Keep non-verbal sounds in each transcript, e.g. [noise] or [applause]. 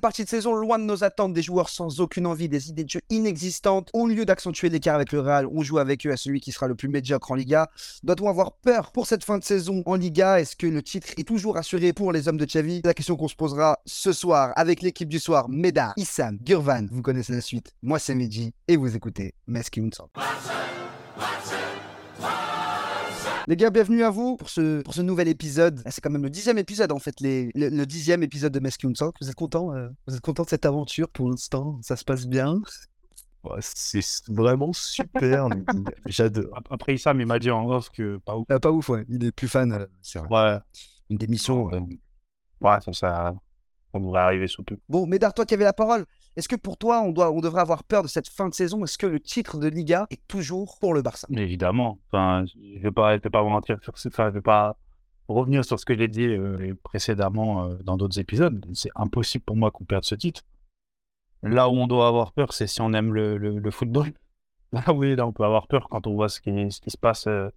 partie de saison, loin de nos attentes, des joueurs sans aucune envie, des idées de jeu inexistantes. Au lieu d'accentuer l'écart avec le Real, on joue avec eux à celui qui sera le plus médiocre en Liga. Doit-on avoir peur pour cette fin de saison en Liga? Est-ce que le titre est toujours assuré pour les hommes de Xavi? La question qu'on se posera ce soir avec l'équipe du soir, Meda, Issam, Gurvan. Vous connaissez la suite. Moi, c'est Medji et vous écoutez Meski Unsam. Les gars, bienvenue à vous pour ce, pour ce nouvel épisode. Ah, C'est quand même le dixième épisode, en fait, les, le, le dixième épisode de Meski Unsam. Vous êtes content Vous êtes content de cette aventure pour l'instant? Ça se passe bien? [laughs] Ouais, c'est vraiment super. J'adore. Ap- Après Issam, il m'a dit en off que pas ouf. Ah, Pas ouf, ouais. Il est plus fan. euh, c'est vrai. Ouais, Une démission. ouais, ouais ça, ça, on devrait arriver sous peu. Bon, Médard, toi qui avais la parole, est-ce que pour toi, on, doit, on devrait avoir peur de cette fin de saison? Est-ce que le titre de Liga est toujours pour le Barça? Évidemment. Enfin, je je vais pas vais pas revenir sur ce que j'ai dit euh, précédemment euh, dans d'autres épisodes. C'est impossible pour moi qu'on perde ce titre. Là où on doit avoir peur, c'est si on aime le, football. [laughs] Là, oui, là, on peut avoir peur quand on voit ce qui, ce qui se passe euh,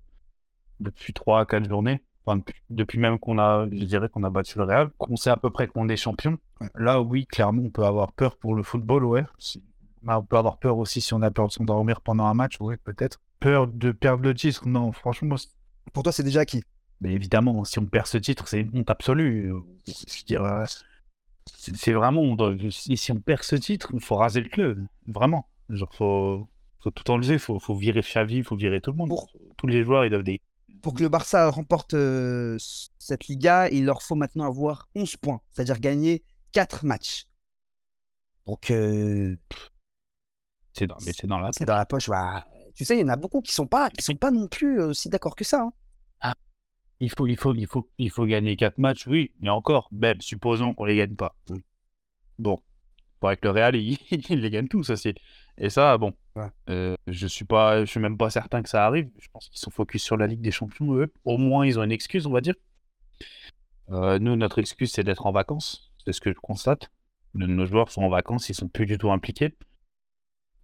depuis 3 à 4 journées. Enfin, depuis, même qu'on a, je dirais qu'on a battu le Real, qu'on sait à peu près qu'on est champion. Là, oui, clairement, on peut avoir peur pour le football, ouais. Bah, on peut avoir peur aussi si on a peur de s'endormir pendant un match, ouais, peut-être. Peur de perdre le titre, non, franchement, Pour toi, c'est déjà acquis? mais évidemment, si on perd ce titre, c'est une honte absolue. Je c'est vraiment, si, si on perd ce titre, il faut raser le club, vraiment. Genre, faut, faut tout enlever, faut, faut virer Xavi, faut virer tout le monde. Pour- Tous les joueurs, ils doivent des. Pour que le Barça remporte euh, cette Liga, il leur faut maintenant avoir 11 points, c'est-à-dire gagner 4 matchs. Donc, euh, C'est dans, mais c'est dans la c'est dans la poche. bah, tu sais, il y en a beaucoup qui sont pas, qui sont pas non plus euh, aussi d'accord que ça. hein. Il faut, il faut, il faut, il faut gagner quatre matchs, oui, mais encore, même, supposons qu'on les gagne pas. Bon, pour avec le Real, ils, [laughs] ils les gagnent tous, ça c'est. Et ça, bon, Ouais. euh, je suis pas, je suis même pas certain que ça arrive. Je pense qu'ils sont focus sur la Ligue des Champions, eux. Au moins, ils ont une excuse, on va dire. Euh, nous, notre excuse, c'est d'être en vacances. C'est ce que je constate. Nos, joueurs sont en vacances, ils sont plus du tout impliqués.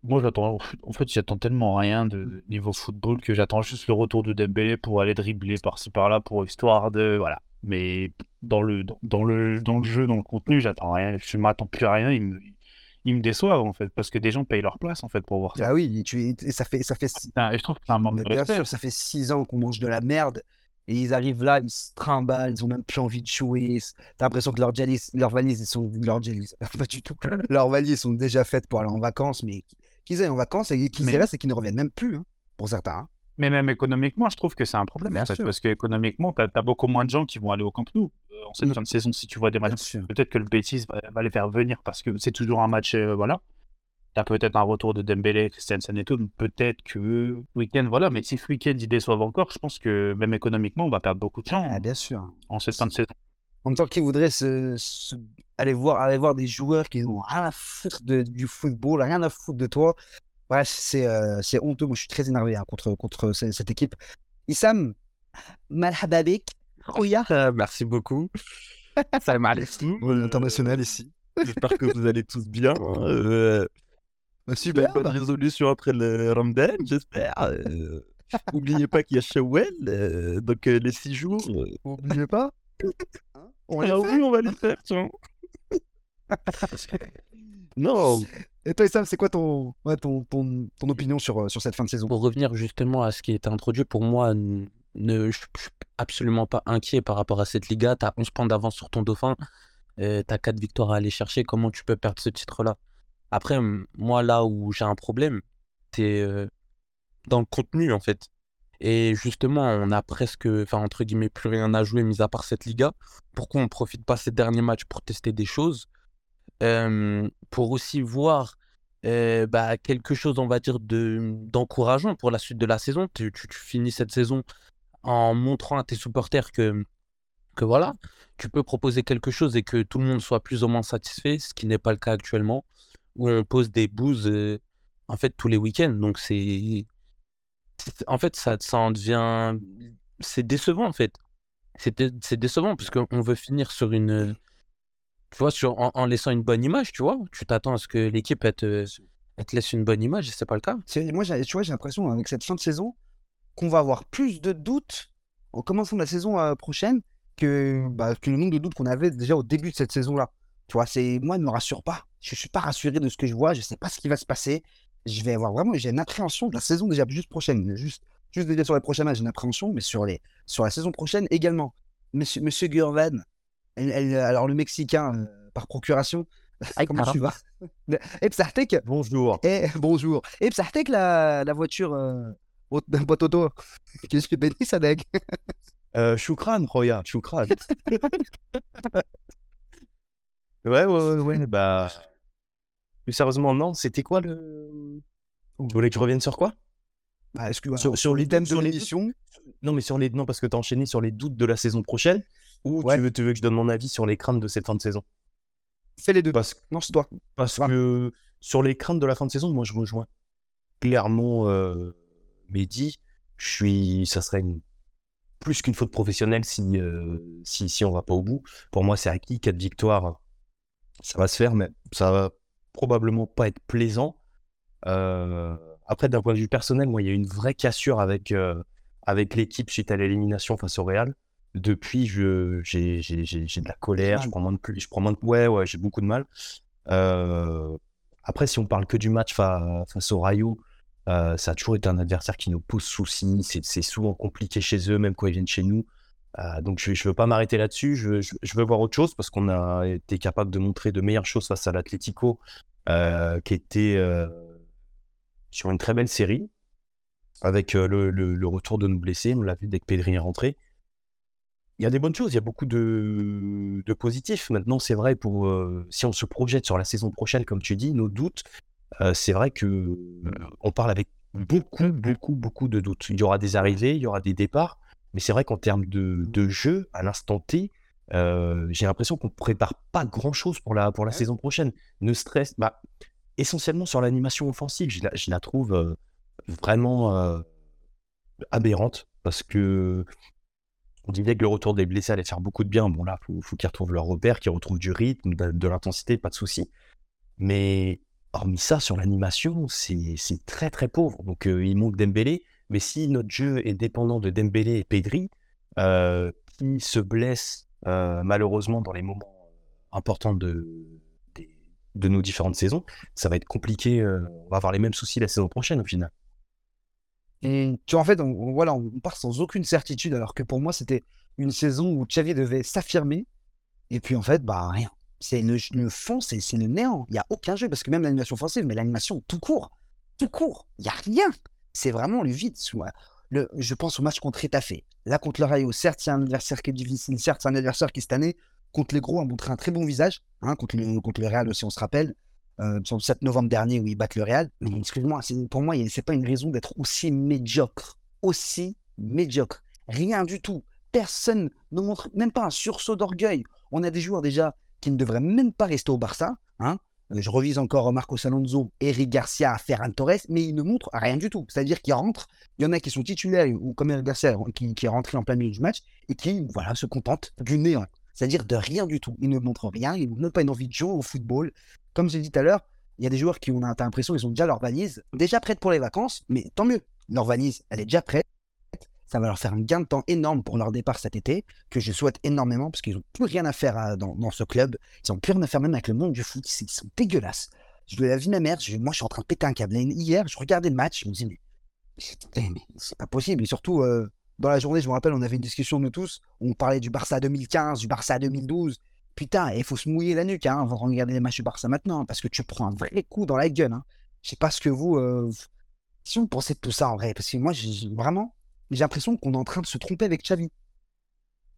Moi, j'attends, en fait, j'attends tellement rien de niveau football que j'attends juste le retour de Dembélé pour aller dribbler par-ci par-là pour histoire de, voilà. Mais dans le, dans, dans le, dans le jeu, dans le contenu, j'attends rien. Je m'attends plus à rien. Me, ils me déçoivent, en fait, parce que des gens payent leur place, en fait, pour voir ça. Ah oui, tu, et ça fait, ça fait, six- Putain, Et je trouve que c'est un manque de bien respect. sûr, ça fait 6 ans qu'on mange de la merde. Et ils arrivent là, ils se trimballent, ils ont même plus envie de jouer. T'as l'impression que leurs valises, leurs valises, ils sont, leurs valises, [laughs] pas du tout. Leurs valises sont déjà faites pour aller en vacances, mais qu'ils aillent en vacances et qu'ils Mais- restent et qu'ils ne reviennent même plus, hein, pour certains. hein. Mais même économiquement, je trouve que c'est un problème, Bien en fait, sûr. parce qu'économiquement, tu as, beaucoup moins de gens qui vont aller au Camp Nou. Euh, en cette fin de saison, si tu vois des matchs, peut-être que le Betis va, va les faire venir parce que c'est toujours un match, euh, voilà. Tu as peut-être un retour de Dembélé, Christensen et tout, peut-être que week-end, voilà. Mais si ce week-end, ils déçoivent encore, je pense que même économiquement, on va perdre beaucoup de gens Ah, bien sûr. en cette fin de saison. En même temps, qui voudrait se, se- aller, voir, aller voir des joueurs qui n'ont rien à foutre de- du football, rien à foutre de toi? Bref, c'est euh, c'est honteux. Moi, je suis très énervé hein, contre, contre ce- cette équipe. Issam, malhababik. [laughs] Ah, merci beaucoup. Salam alaikum. international ici. J'espère que vous allez tous bien. Euh, super. bonne résolution après le Ramadan, j'espère. Euh, N'oubliez pas qu'il y a Shawwal, euh, donc euh, les six jours. euh, N'oubliez pas. Hein, on ah oui, on va les faire, tiens. non, Et toi, Issam, c'est quoi ton, opinion sur, euh, sur cette fin de saison? Pour revenir justement à ce qui est introduit, pour moi, ne, suis absolument pas inquiet par rapport à cette Liga. Tu as 11 points d'avance sur ton dauphin, tu as 4 victoires à aller chercher. Comment tu peux perdre ce titre-là? Après, moi, là où j'ai un problème, c'est euh, dans le contenu, en fait. Et justement, on a presque, enfin, entre guillemets, plus rien à jouer, mis à part cette Liga. Pourquoi on ne profite pas ces derniers matchs pour tester des choses? Euh, Pour aussi voir bah, quelque chose, on va dire, de, d'encourageant pour la suite de la saison. Tu, tu- finis cette saison en montrant à tes supporters que, que voilà, tu peux proposer quelque chose et que tout le monde soit plus ou moins satisfait, ce qui n'est pas le cas actuellement, où on pose des bouses en fait tous les week-ends. Donc c'est, en fait, ça, ça en devient, c'est décevant en fait. C'est c'est décevant parce qu'on veut finir sur une, tu vois, en, laissant une bonne image, tu vois. Tu t'attends à ce que l'équipe te, laisse une bonne image et c'est pas le cas. Moi, tu vois, j'ai l'impression, avec cette fin de saison, qu'on va avoir plus de doutes en commençant la saison euh, prochaine que, bah, que le nombre de doutes qu'on avait déjà au début de cette saison-là. Tu vois, c'est moi, ne me rassure pas. Je suis pas rassuré de ce que je vois. Je sais pas ce qui va se passer. Je vais avoir vraiment, j'ai une appréhension de la saison déjà juste prochaine. Juste, juste déjà sur les prochains matchs, j'ai une appréhension, mais sur les, sur la saison prochaine également. Monsieur, Monsieur elle- elle- alors le Mexicain euh, par procuration, [laughs] comment tu vas? [laughs] Et Psartek, Bonjour. et [laughs] bonjour. Et Psartek, la, la voiture euh, auto, qu'est-ce que béni ça nègre Euh, Choukran, Roya, Choukran. ouais, ouais, ouais, ouais, bah. Plus sérieusement, non, c'était quoi le. Vous voulez que je revienne sur quoi? Bah. Sur- sur les thèmes sur de les- l'émission, Non, mais sur les. Non, parce que t'as enchaîné sur les doutes de la saison prochaine. Ou Ouais. tu, veux, tu veux que je donne mon avis sur les craintes de cette fin de saison? Fais les deux. Parce, Non, c'est toi. parce que sur les craintes de la fin de saison, moi je rejoins clairement euh, Mehdi. Je suis. Ça serait une- plus qu'une faute professionnelle si, euh, si, si on va pas au bout. Pour moi, c'est acquis. 4 victoires, ça va se faire, mais ça va probablement pas être plaisant. Euh, après, d'un point de vue personnel, moi, il y a une vraie cassure avec, euh, avec l'équipe suite à l'élimination face au Real. Depuis, je, j'ai, j'ai, j'ai, j'ai de la colère, je prends moins de, je prends moins de, ouais, ouais, j'ai beaucoup de mal. Euh, après, si on parle que du match fa- face au Rayo, euh, ça a toujours été un adversaire qui nous pose souci. C'est, c'est souvent compliqué chez eux, même quand ils viennent chez nous. Euh, donc, je ne veux pas m'arrêter là-dessus. Je, je, je veux voir autre chose parce qu'on a été capable de montrer de meilleures choses face à l'Atlético, qui était sur une très belle série, avec le, le- le retour de nos blessés. On l'a vu dès que Pedri est rentré. Il y a des bonnes choses, il y a beaucoup de, de positifs. Maintenant, c'est vrai, pour euh, si on se projette sur la saison prochaine, comme tu dis, nos doutes, euh, c'est vrai que euh, on parle avec beaucoup, beaucoup, beaucoup de doutes. Il y aura des arrivées, il y aura des départs, mais c'est vrai qu'en termes de, de jeu, à l'instant T, j'ai l'impression qu'on ne prépare pas grand-chose pour la, pour la saison prochaine. Ne stress, bah, essentiellement sur l'animation offensive, je la, je la trouve vraiment aberrante parce que on disait que le retour des blessés allait faire beaucoup de bien. Bon, là, il faut, qu'ils retrouvent leur repère, qu'ils retrouvent du rythme, de, l'intensité, pas de souci. Mais hormis ça, sur l'animation, c'est très très pauvre. Donc, euh, il manque Dembélé. Mais si notre jeu est dépendant de Dembélé et Pedri, euh, qui se blessent euh, malheureusement dans les moments importants de, nos différentes saisons, ça va être compliqué. on va avoir les mêmes soucis la saison prochaine au final. Et tu vois, en fait, on, voilà, on part sans aucune certitude, alors que pour moi, c'était une saison où Xavi devait s'affirmer. Et puis, en fait, bah, rien. C'est le, fond, c'est le néant. Il n'y a aucun jeu, parce que même l'animation offensive, mais l'animation tout court, tout court, il n'y a rien. C'est vraiment le vide. Le, je pense au match contre Etafé. Là, contre le Rayo, certes, c'est un adversaire qui est difficile. Certes, c'est un adversaire qui, cette année, contre les gros, a montré un très bon visage. Hein, contre, le, contre le Real aussi, on se rappelle. Euh, le 7 novembre dernier, où ils battent le Real. Mais excuse-moi, pour moi, c'est pas une raison d'être aussi médiocre. Aussi médiocre. Rien du tout. Personne ne montre même pas un sursaut d'orgueil. On a des joueurs déjà qui ne devraient même pas rester au Barça. Hein. Euh, Je revise encore Marcos Alonso, Eric Garcia, Ferran Torres, mais ils ne montrent rien du tout. C'est-à-dire qu'ils rentrent, il y en a qui sont titulaires, ou comme Eric Garcia, qui, qui est rentré en plein milieu du match, et qui voilà, se contentent du néant. C'est-à-dire de rien du tout. Ils ne montrent rien, ils n'ont pas une envie de jouer au football. Comme j'ai dit tout à l'heure, il y a des joueurs qui ont t'as l'impression qu'ils ont déjà leur valise, déjà prête pour les vacances, mais tant mieux. Leur valise, elle est déjà prête. Ça va leur faire un gain de temps énorme pour leur départ cet été, que je souhaite énormément, parce qu'ils n'ont plus rien à faire à- dans, ce club. Ils n'ont plus rien à faire même avec le monde du foot. Ils sont dégueulasses. Je lui ai vu ma mère, je- moi je suis en train de péter un câble. Hier, je regardais le match, je me disais, mais c'est pas possible. Et surtout, euh, dans la journée, je me rappelle, on avait une discussion nous tous, on parlait du Barça 2015, du Barça 2012. Putain, il faut se mouiller la nuque hein, avant de regarder les matchs du Barça maintenant, parce que tu prends un vrai coup dans la gueule. Hein. Je sais pas ce que vous. euh, si vous pensez de tout ça en vrai, parce que moi, j'ai vraiment, j'ai l'impression qu'on est en train de se tromper avec Xavi.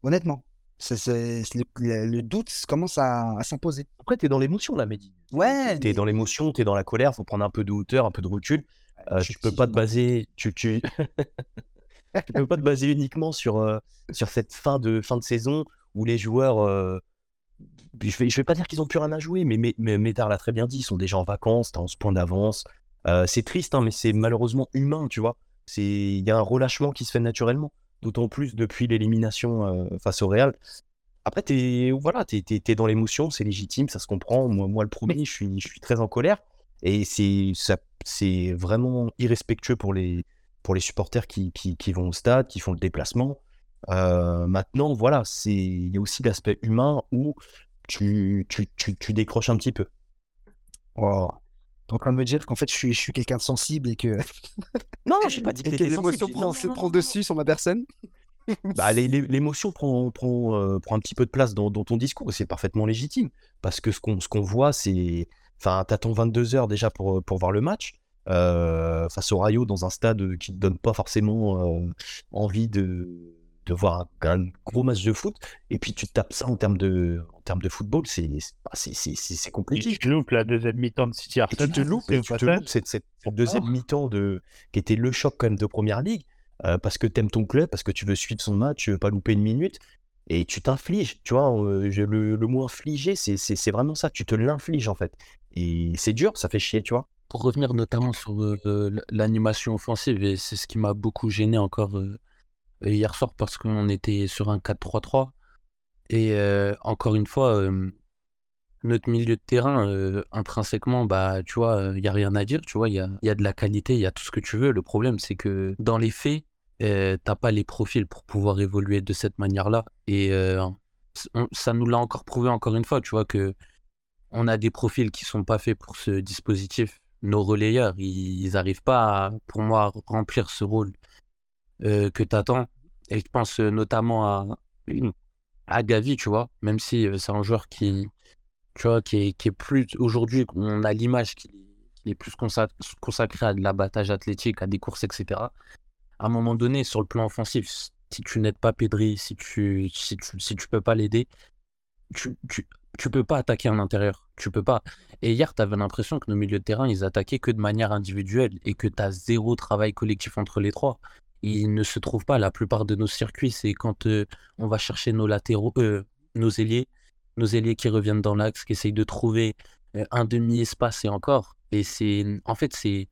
Honnêtement. C'est- c'est- c'est le, doute commence à, à s'imposer. Après, t'es dans l'émotion là, Mehdi. Ouais, T'es dans l'émotion, t'es dans la colère, faut prendre un peu de hauteur, un peu de recul. Euh, tu peux pas te baser, tu, tu... [laughs] [laughs] tu peux pas te baser uniquement sur, euh, sur cette fin de, fin de saison où les joueurs, euh, je vais, je vais pas dire qu'ils ont plus rien à jouer, mais, mais, mais Médard l'a très bien dit, ils sont déjà en vacances, t'as 11 points d'avance. Euh, c'est triste, hein, mais c'est malheureusement humain, tu vois. Il y a un relâchement qui se fait naturellement, d'autant plus depuis l'élimination face au Real. Après, t'es, voilà, t'es dans l'émotion, c'est légitime, ça se comprend. Moi, moi le premier, je suis, je suis très en colère. Et c'est vraiment irrespectueux pour les, pour les supporters qui, qui, qui vont au stade, qui font le déplacement. Euh, maintenant, voilà, c'est, il y a aussi l'aspect humain où tu, tu, tu, tu décroches un petit peu. T'es en train de me dire qu'en fait, je suis, je suis quelqu'un de sensible et que, [laughs] Non, j'ai pas dit que [laughs] t'étais l'émotion sensible. prend, Non, se non, prend non. dessus sur ma personne. Bah, les- les- l'émotion prend, prend, euh, prend un petit peu de place dans, dans ton discours et c'est parfaitement légitime. Parce que ce qu'on ce qu'on voit, c'est. Enfin, t'attends 22 heures déjà pour, pour voir le match euh, face au Rayo dans un stade qui te donne pas forcément euh, envie de, de voir un, un gros match de foot. Et puis tu tapes ça en termes de, en termes de football, c'est bah, c'est Et compliqué. tu loupes la deuxième mi-temps de City Arsenal. tu te loupes, tu te loupes cette, cette- deuxième mi-temps de, qui était le choc quand même de première ligue, euh, parce que t'aimes ton club, parce que tu veux suivre son match, tu veux pas louper une minute, et tu t'infliges, tu vois, euh, le, le mot infliger, c'est vraiment ça, tu te l'infliges en fait. Et c'est dur, ça fait chier, tu vois. Revenir notamment sur euh, l'animation offensive, et c'est ce qui m'a beaucoup gêné encore euh, hier soir parce qu'on était sur un 4-3-3. Et euh, encore une fois, notre milieu de terrain, intrinsèquement, bah, tu vois, il n'y a rien à dire, tu vois, il y a, y a de la qualité, il y a tout ce que tu veux. Le problème, c'est que dans les faits, t'as pas les profils pour pouvoir évoluer de cette manière-là. Et ça nous l'a encore prouvé encore une fois, tu vois, que on a des profils qui sont pas faits pour ce dispositif. Nos relayeurs, ils n'arrivent pas, à, pour moi, à remplir ce rôle euh, que tu attends. Et je pense euh, notamment à, [clears throat] à Gavi, tu vois, même si euh, c'est un joueur qui, tu vois, qui est, qui est plus. Aujourd'hui, on a l'image qu'il est plus consa- consacré à de l'abattage athlétique, à des courses, etc. À un moment donné, sur le plan offensif, si tu n'aides pas Pedri, si tu, si tu, si tu peux pas l'aider, tu, tu, tu peux pas attaquer en intérieur. Tu peux pas. Et hier, tu avais l'impression que nos milieux de terrain, ils attaquaient que de manière individuelle et que tu as zéro travail collectif entre les trois. Ils ne se trouvent pas. La plupart de nos circuits, c'est quand euh, on va chercher nos latéraux, euh, nos ailiers, nos ailiers qui reviennent dans l'axe, qui essayent de trouver euh, un demi-espace et encore. Et c'est, en fait, c'est,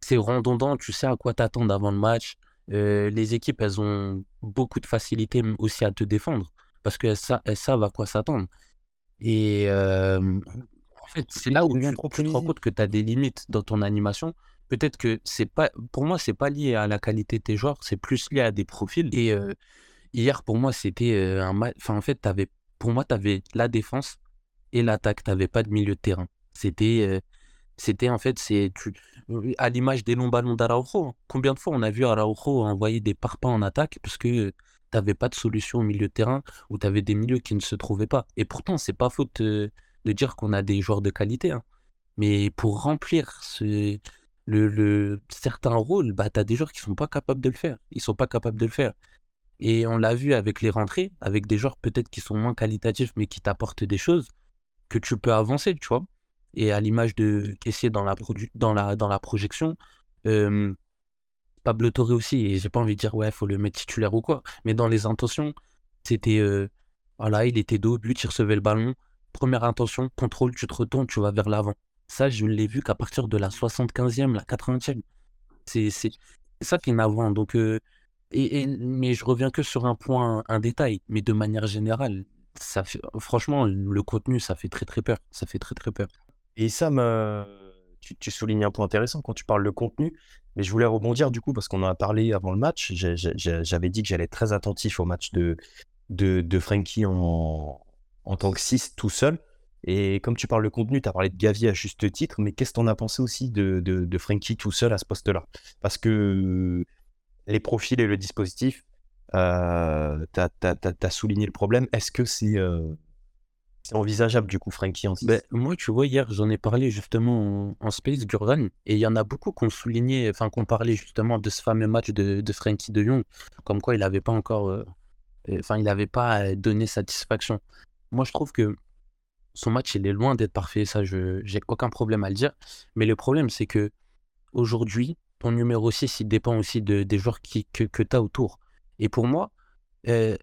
c'est redondant. Tu sais à quoi t'attendre avant le match. Les équipes, elles ont beaucoup de facilité aussi à te défendre parce qu'elles elles savent à quoi s'attendre. Et euh, en fait, c'est là où tu, tu te rends compte que tu as des limites dans ton animation. Peut-être que c'est pas, pour moi, c'est pas lié à la qualité de tes joueurs, c'est plus lié à des profils. Et euh, hier, pour moi, c'était un match. Enfin, en fait, t'avais, pour moi, tu avais la défense et l'attaque. Tu n'avais pas de milieu de terrain. C'était, euh, c'était en fait, c'est tu, à l'image des longs ballons d'Araujo. hein. Combien de fois on a vu Araujo envoyer des parpaings en attaque parce que tu n'avais pas de solution au milieu de terrain ou tu avais des milieux qui ne se trouvaient pas. Et pourtant, c'est pas faute euh, de dire qu'on a des joueurs de qualité. hein. Mais pour remplir ce, le, le, certains rôles, bah, tu as des joueurs qui sont pas capables de le faire. Ils sont pas capables de le faire. Et on l'a vu avec les rentrées, avec des joueurs peut-être qui sont moins qualitatifs, mais qui t'apportent des choses que tu peux avancer, tu vois. Et à l'image de Kessier dans la, dans la, dans la projection, Pablo Torre aussi, et j'ai pas envie de dire, ouais, faut le mettre titulaire ou quoi, mais dans les intentions, c'était, euh, voilà, il était dos, but, il recevait le ballon, première intention, contrôle, tu te retournes, tu vas vers l'avant. Ça, je l'ai vu qu'à partir de la 75e, la 80e. C'est ça qui est navrant. Donc, euh, et, et- mais je reviens que sur un point, un détail, mais de manière générale, ça fait, franchement, le contenu, ça fait très très peur. Ça fait très très peur. Et ça me... tu, soulignes un point intéressant quand tu parles de contenu, mais je voulais rebondir du coup parce qu'on en a parlé avant le match. J'avais dit que j'allais très attentif au match de, de, Frankie en, en tant que 6 tout seul. Et comme tu parles de contenu, tu as parlé de Gavi à juste titre, mais qu'est-ce que tu en as pensé aussi de, de, de Frankie tout seul à ce poste-là? Parce que les profils et le dispositif, euh, tu as, souligné le problème. Est-ce que c'est euh, c'est envisageable du coup, Frankie en 6 Ben, moi, tu vois, hier, j'en ai parlé justement en, en Space, Jordan, et il y en a beaucoup qui ont souligné, enfin, qui ont parlé justement de ce fameux match de, de Frankie de Jong, comme quoi il n'avait pas encore, euh, enfin, il n'avait pas euh, donné satisfaction. Moi, je trouve que son match, il est loin d'être parfait, ça, je j'ai aucun problème à le dire. Mais le problème, c'est que aujourd'hui, ton numéro 6, il dépend aussi de, des joueurs qui, que, que tu as autour. Et pour moi, euh,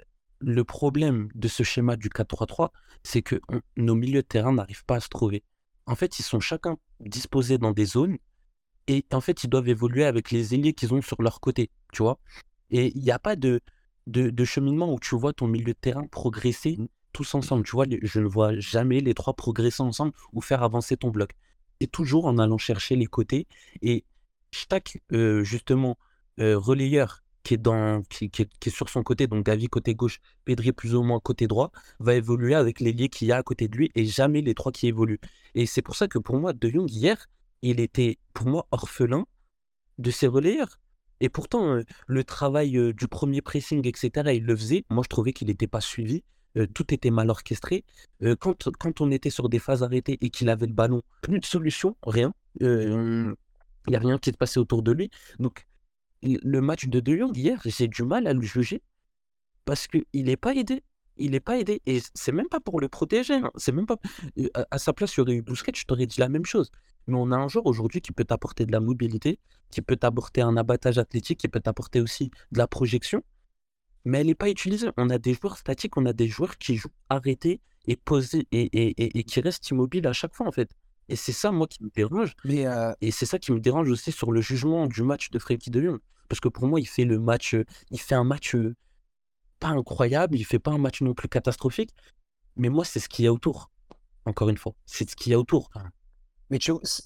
le problème de ce schéma du 4-3-3, c'est que nos milieux de terrain n'arrivent pas à se trouver. En fait, ils sont chacun disposés dans des zones et en fait, ils doivent évoluer avec les ailiers qu'ils ont sur leur côté, tu vois? Et il n'y a pas de, cheminement où tu vois ton milieu de terrain progresser tous ensemble. Tu vois, je ne vois jamais les trois progresser ensemble ou faire avancer ton bloc. C'est toujours en allant chercher les côtés et chaque, euh, justement, euh, relayeur qui est, dans, qui, qui sur son côté, donc Gavi côté gauche, Pedri plus ou moins côté droit, va évoluer avec l'ailier qu'il y a à côté de lui et jamais les trois qui évoluent. Et c'est pour ça que pour moi, De Jong, hier, il était pour moi orphelin de ses relayeurs. Et pourtant, euh, le travail euh, du premier pressing, etc., il le faisait. Moi, je trouvais qu'il n'était pas suivi. Euh, tout était mal orchestré. Quand, quand on était sur des phases arrêtées et qu'il avait le ballon, plus de solution, rien. Il n'y a rien qui se passait autour de lui. Donc, le match de De Jong hier, j'ai du mal à le juger parce qu'il n'est pas aidé. Il n'est pas aidé. Et c'est même pas pour le protéger. hein. C'est même pas. euh, À, sa place, il y aurait eu je t'aurais dit la même chose. Mais on a un joueur aujourd'hui qui peut t'apporter de la mobilité, qui peut t'apporter un abattage athlétique, qui peut t'apporter aussi de la projection. Mais elle n'est pas utilisée. On a des joueurs statiques, on a des joueurs qui jouent arrêtés et posés et, et qui restent immobiles à chaque fois, en fait. Et c'est ça, moi, qui me dérange. Mais euh, Et c'est ça qui me dérange aussi sur le jugement du match de Frenkie de Jong. Parce que pour moi, il fait le match, euh, il fait un match euh, pas incroyable, il fait pas un match non plus catastrophique. Mais moi, c'est ce qu'il y a autour. Encore une fois, c'est ce qu'il y a autour. Mais tu c'est-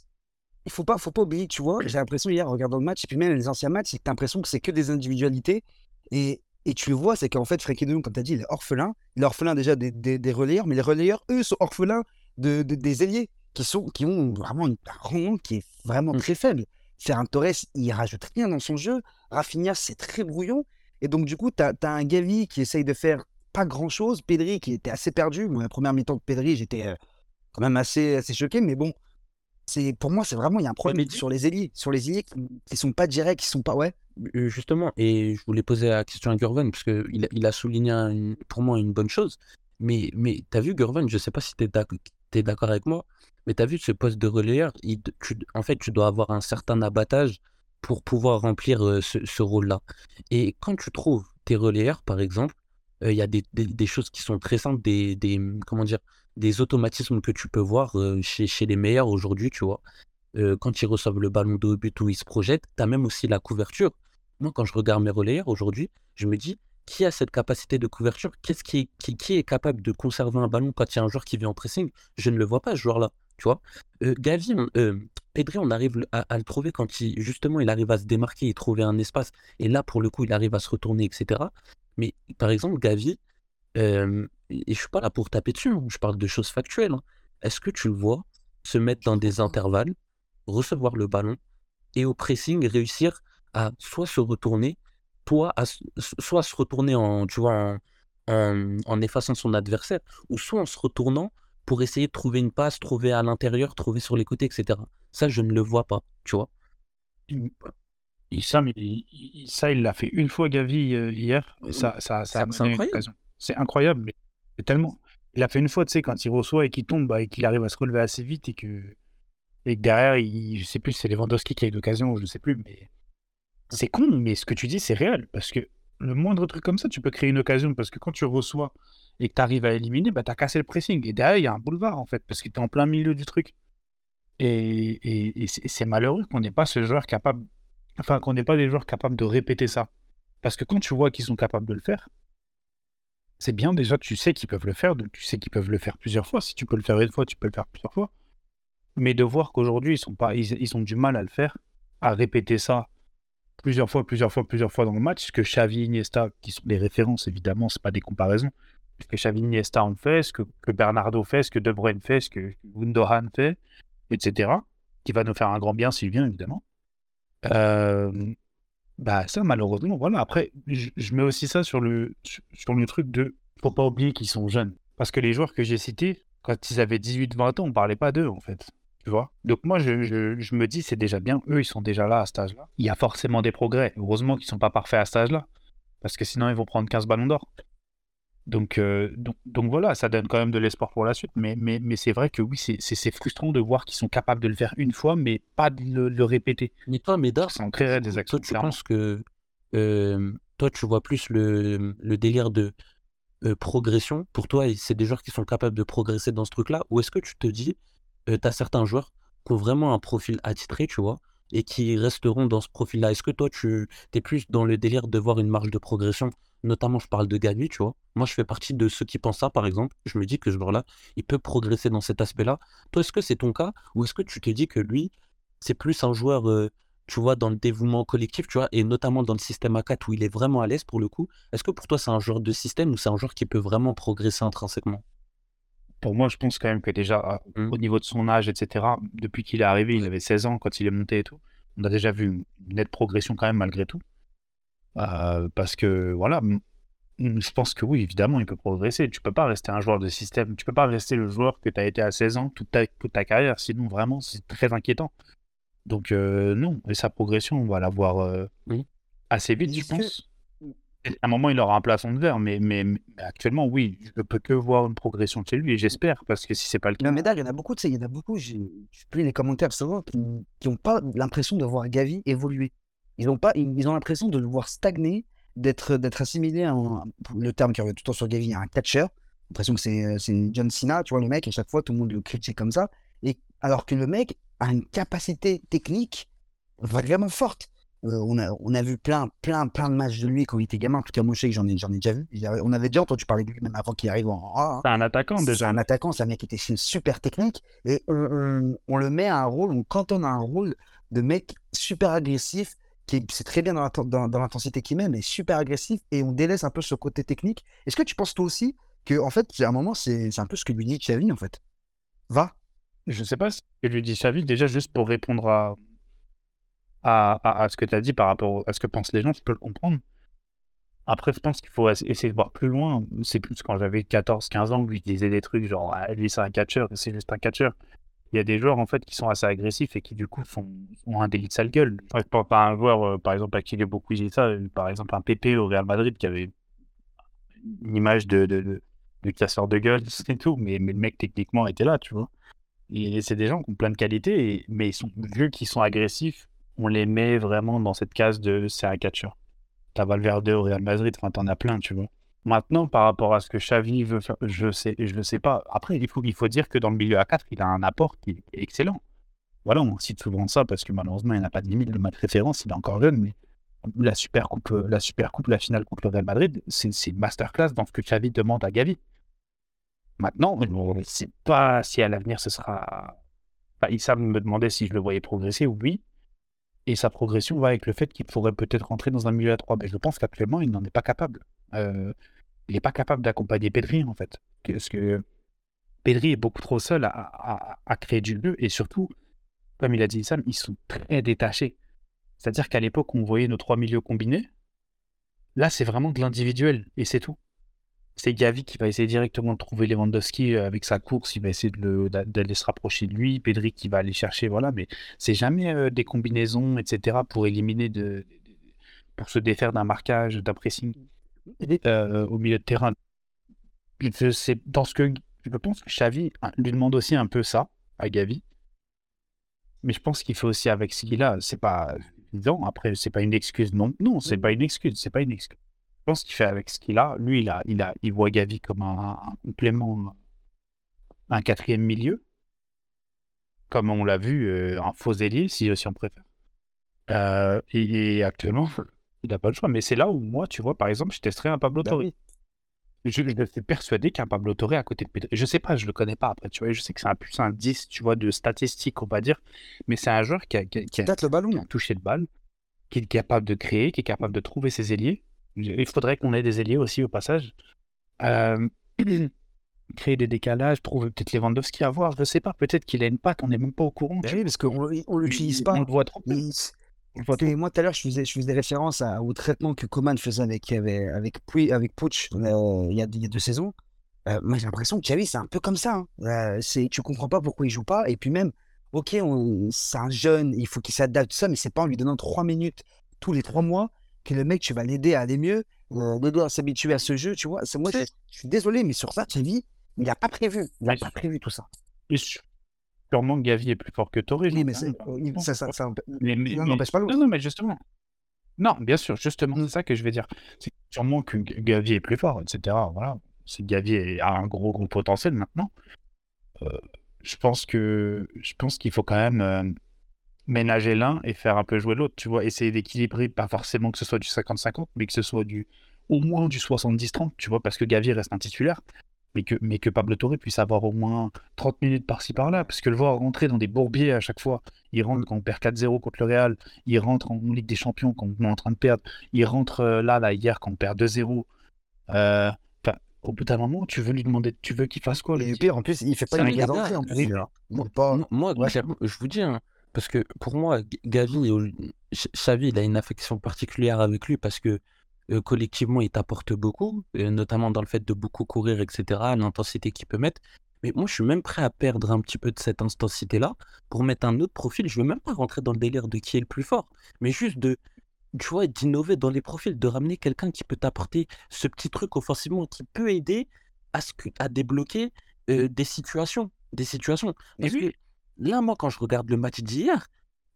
il faut pas, faut pas oublier, tu vois, j'ai l'impression hier en regardant le match, et puis même les anciens matchs, c'est que tu as l'impression que c'est que des individualités. Et, et tu le vois, c'est qu'en fait, Frenkie de Jong, comme tu as dit, il est orphelin. Il est orphelin déjà des, des, des relayeurs, mais les relayeurs, eux, sont orphelins de, de- des ailiers qui, sont, qui ont vraiment une- un rendement qui est vraiment Mm. très faible. Ferran Torres, il rajoute rien dans son jeu. Rafinha, c'est très brouillon. Et donc, du coup, tu as, un Gavi qui essaye de faire pas grand-chose. Pedri qui était assez perdu. Moi, la première mi-temps de Pedri, j'étais euh, quand même assez, assez choqué. Mais bon, pour moi, c'est vraiment, il y a un problème sur les ailiers. Sur les ailiers qui, qui sont pas directs, qui sont pas. Ouais. Euh, Justement, et je voulais poser la question à Gurvan, parce qu'il a, il a souligné pour moi une bonne chose. Mais, mais tu as vu, Gurvan, je ne sais pas si tu es d'accord avec moi, mais tu as vu ce poste de relayeur, en fait, tu dois avoir un certain abattage pour pouvoir remplir ce, rôle-là. Et quand tu trouves tes relayeurs, par exemple, il y a des, choses qui sont très simples, des, comment dire, des automatismes que tu peux voir chez, les meilleurs aujourd'hui, tu vois. Quand ils reçoivent le ballon de but ou ils se projettent, tu as même aussi la couverture. Moi, quand je regarde mes relayeurs aujourd'hui, je me dis, qui a cette capacité de couverture? Qu'est-ce qui, est- qui, qui est capable de conserver un ballon quand il y a un joueur qui vient en pressing? Je ne le vois pas, ce joueur-là. Tu vois? Gavi, Pedri, on arrive à, le trouver quand il, justement il arrive à se démarquer et trouver un espace. Et là, pour le coup, il arrive à se retourner, etc. Mais par exemple, Gavi, et je suis pas là pour taper dessus, hein, je parle de choses factuelles. hein. Est-ce que tu le vois se mettre dans des intervalles, recevoir le ballon et au pressing réussir à soit se retourner, soit soit se retourner en, tu vois, en, en effaçant son adversaire, ou soit en se retournant pour essayer de trouver une passe, trouver à l'intérieur, trouver sur les côtés, etc. Ça, je ne le vois pas, tu vois. Il- ça, mais ça, il l'a fait une fois, Gavi, euh, hier. et ça, ça, ça C'est- incroyable. C'est incroyable, mais tellement. Il l'a fait une fois, tu sais, quand il reçoit et qu'il tombe bah, et qu'il arrive à se relever assez vite et que, et que derrière, il... je sais plus, si c'est Lewandowski qui a eu l'occasion, je sais plus, mais c'est con, mais ce que tu dis, c'est réel. Parce que le moindre truc comme ça, tu peux créer une occasion. Parce que quand tu reçois et que tu arrives à éliminer, bah, tu as cassé le pressing. Et derrière, il y a un boulevard, en fait, parce que tu es en plein milieu du truc. Et, c'est malheureux qu'on n'ait pas ce joueur capable, enfin, qu'on n'ait pas des joueurs capables de répéter ça. Parce que quand tu vois qu'ils sont capables de le faire, c'est bien déjà, tu sais qu'ils peuvent le faire, donc tu sais qu'ils peuvent le faire plusieurs fois. Si tu peux le faire une fois, tu peux le faire plusieurs fois. Mais de voir qu'aujourd'hui, ils, ont du mal à le faire, à répéter ça plusieurs fois, plusieurs fois, plusieurs fois dans le match, que Xavi, Iniesta, qui sont des références évidemment, c'est pas des comparaisons, ce que Xavi, Iniesta ont fait, ce que, que Bernardo fait, ce que De Bruyne fait, ce que Gundogan fait, etc., qui va nous faire un grand bien s'il vient évidemment. Euh, bah ça malheureusement voilà. Après je, mets aussi ça sur le sur le truc de faut pas oublier qu'ils sont jeunes. Parce que les joueurs que j'ai cités quand ils avaient 18-20 ans on parlait pas d'eux en fait. Tu vois? Donc moi je, je, me dis c'est déjà bien. Eux ils sont déjà là à cet âge là il y a forcément des progrès. Heureusement qu'ils sont pas parfaits à cet âge là parce que sinon ils vont prendre 15 ballons d'or donc, euh, donc, donc voilà, ça donne quand même de l'espoir pour la suite. Mais, mais, mais c'est vrai que oui, c'est- frustrant de voir qu'ils sont capables de le faire une fois, mais pas de le, le répéter. Mais toi, Médard, Ça en créerait des actions. toi, tu clairement. penses que euh, toi, tu vois plus le, le délire de euh, progression? Pour toi, c'est des joueurs qui sont capables de progresser dans ce truc-là, ou est-ce que tu te dis, tu as certains joueurs qui ont vraiment un profil attitré, tu vois, et qui resteront dans ce profil-là Est-ce que toi, tu es plus dans le délire de voir une marge de progression? Notamment, je parle de Gavi, tu vois. Moi, je fais partie de ceux qui pensent ça, par exemple. Je me dis que ce joueur-là, il peut progresser dans cet aspect-là. Toi, est-ce que c'est ton cas Ou est-ce que tu te dis que lui, c'est plus un joueur euh, tu vois, dans le dévouement collectif, tu vois, et notamment dans le système A4 où il est vraiment à l'aise pour le coup? Est-ce que pour toi, c'est un joueur de système ou c'est un joueur qui peut vraiment progresser intrinsèquement? Pour moi, je pense quand même que déjà, Mmh. au niveau de son âge, etc., depuis qu'il est arrivé, il avait 16 ans quand il est monté et tout. On a déjà vu une nette progression quand même malgré tout. Euh, parce que voilà, je pense que oui, évidemment, il peut progresser. Tu peux pas rester un joueur de système. Tu peux pas rester le joueur que tu as été à 16 ans toute ta, toute ta carrière. Sinon, vraiment, c'est très inquiétant. Donc, euh, non. Et sa progression, on va la voir euh, Oui. assez vite, je que- pense. À un moment, il aura un plafond de verre, mais, mais, mais actuellement, oui, je peux que voir une progression chez lui et j'espère, parce que si c'est pas le cas, médaille, il y en a beaucoup, tu sais, il y en a beaucoup, je lis les commentaires souvent, qui n'ont pas l'impression de voir Gavi évoluer. Ils ont pas, ils, ont l'impression de le voir stagner, d'être d'être assimilé à un, le terme qui revient tout le temps sur Gavi, à un catcher. L'impression que c'est c'est John Cena, tu vois, le mec, à chaque fois, tout le monde le critique comme ça. Et alors que le mec a une capacité technique vraiment forte. Euh, on, a, on a vu plein, plein, plein de matchs de lui quand il était gamin. En tout cas, moi, je sais que j'en ai, j'en ai déjà vu. On avait déjà entendu parler de lui même avant qu'il arrive en A. c'est un attaquant C'est déjà. un attaquant, c'est un mec qui était super technique. Et on, on- on le met à un rôle, on cantonne à un rôle de mec super agressif, qui est- c'est très bien dans dans- dans l'intensité qu'il met, mais super agressif. Et on délaisse un peu ce côté technique. Est-ce que tu penses toi aussi que, en fait, à un moment, c'est c'est un peu ce que lui dit Xavi, en fait? Va. Je sais pas ce que lui dit Xavi, déjà juste pour répondre à, à, ce que tu as dit par rapport à ce que pensent les gens, je peux le comprendre. Après, je pense qu'il faut ess- essayer de voir plus loin. C'est plus quand j'avais 14-15 ans que je disais des trucs genre Ah, lui c'est un catcheur, c'est juste un catcheur. Il y a des joueurs en fait qui sont assez agressifs et qui du coup font, ont un délit de sale gueule. Je pense à un joueur euh, par exemple à qui est beaucoup dit ça, euh, par exemple un PP au Real Madrid qui avait une image de, de, de, casseur de gueule, [laughs] c'est tout, mais, mais le mec techniquement était là, tu vois. Et c'est des gens qui ont plein de qualités, mais ils sont, vu qu'ils sont agressifs, on les met vraiment dans cette case de c'est. T'as Valverde au Real Madrid, enfin t'en as plein, tu vois. Maintenant, par rapport à ce que Xavi veut faire, je sais, je ne sais pas. Après, il faut, il faut dire que dans le milieu A4, il a un apport qui est excellent. Voilà, on cite souvent ça parce que malheureusement, il n'a pas de limite de match référence, il est encore jeune, mais la super coupe, la super coupe, la finale contre le Real Madrid, c'est une masterclass dans ce que Xavi demande à Gavi. Maintenant, je ne sais pas si à l'avenir ce sera. Enfin, Issa me demandait si je le voyais progresser, oui. Et sa progression va avec le fait qu'il pourrait peut-être rentrer dans un milieu à 3. Mais je pense qu'actuellement, il n'en est pas capable. Euh, il n'est pas capable d'accompagner Pedri, en fait. Parce que Pedri est beaucoup trop seul à créer du jeu. Et surtout, comme il a dit Sam, ils sont très détachés. C'est-à-dire qu'à l'époque, on voyait nos trois milieux combinés. Là, c'est vraiment de l'individuel. Et c'est tout. C'est Gavi qui va essayer directement de trouver Lewandowski euh, avec sa course. Il va essayer de d'aller se rapprocher de lui. Pedri qui va aller chercher. Voilà. Mais c'est jamais euh, des combinaisons, etc. pour éliminer de, pour se défaire d'un marquage, d'un pressing euh, au milieu de terrain. Je sais, dans ce que je pense que Xavi hein, lui demande aussi un peu ça à Gavi. Mais je pense qu'il fait aussi avec ce qu'il a. C'est pas évident. Après, c'est pas une excuse. Non, non, c'est pas une excuse. C'est pas une excuse. Je pense qu'il fait avec ce qu'il a. Lui, il a, il a, il voit Gavi comme un, un complément, un quatrième milieu, comme on l'a vu, euh, un faux ailier, si, si on préfère. Euh, et, et actuellement, [laughs] il n'a pas le choix. Mais c'est là où moi, tu vois, par exemple, je testerais un Pablo Bah Torre. Je, je suis persuadé qu'un Pablo Torre à côté de Pedri. Je sais pas, je le connais pas après, tu vois. Je sais que c'est un plus un 10, tu vois, de statistiques, on va dire. Mais c'est un joueur qui a, qui a- qui a- Peut-être le ballon. qui a touché le balle, qui est capable de créer, qui est capable de trouver ses ailiers. Il faudrait qu'on ait des ailiers aussi au passage. Euh, [clears throat] créer des décalages, trouver peut-être Lewandowski à voir, je sais pas. Peut-être qu'il a une patte, on n'est même pas au courant. Tu oui, parce qu'on on l'utilise pas. On le voit trop. Et moi, tout à l'heure, je faisais, je faisais référence à- au traitement que Coman faisait avec, avec, avec, euh, il, y a, il y a deux saisons. Euh, moi, j'ai l'impression que Xavi, c'est un peu comme ça. hein. Euh, c'est, tu comprends pas pourquoi il joue pas. Et puis même, ok, on- c'est un jeune, il faut qu'il s'adapte, tout ça, mais c'est pas en lui donnant trois minutes tous les trois mois que le mec, tu vas l'aider à aller mieux, l'aider à s'habituer à ce jeu, tu vois. C'est, moi, je, je suis désolé, mais sur ça, Xavi, il n'a pas prévu. Il n'a pas prévu tout ça. Et sûrement que Gavi est plus fort que Torre. Oui, mais c'est- rien. ça, ça, ça, Mais- mais- l'un mais- n'empêche pas l'autre. Non, non, mais justement. Non, bien sûr, justement, c'est ça que je vais dire. C'est sûrement que Gavi est plus fort, etc. Voilà. C'est Gavi a un gros, gros potentiel maintenant. Euh, je pense que je pense qu'il faut quand même euh, ménager l'un et faire un peu jouer l'autre. Tu vois, essayer d'équilibrer, pas forcément que ce soit du 50-50, mais que ce soit du au moins du 70-30, tu vois, parce que Gavi reste un titulaire. mais que, mais que Pablo Torre puisse avoir au moins 30 minutes par-ci par-là, parce que le voir rentrer dans des bourbiers à chaque fois, il rentre quand on perd 4-0 contre le Real, il rentre en Ligue des Champions quand on est en train de perdre, il rentre euh, là, là, hier quand on perd 2-0. Euh, enfin, au bout d'un moment, tu veux lui demander, tu veux qu'il fasse quoi lui pire, en plus, il fait pas une un mise gars- entrée en plus. Moi, Ouais. Je vous dis, hein, parce que pour moi, Gavi, Xavi, il a une affection particulière avec lui parce que euh, collectivement, il t'apporte beaucoup, euh, notamment dans le fait de beaucoup courir, etc., l'intensité qu'il peut mettre. Mais moi, je suis même prêt à perdre un petit peu de cette intensité-là pour mettre un autre profil. Je veux même pas rentrer dans le délire de qui est le plus fort, mais juste de, tu vois, d'innover dans les profils, de ramener quelqu'un qui peut t'apporter ce petit truc offensivement qui peut aider à, ce que- à débloquer euh, des situations. Des situations. Que là, moi, quand je regarde le match d'hier,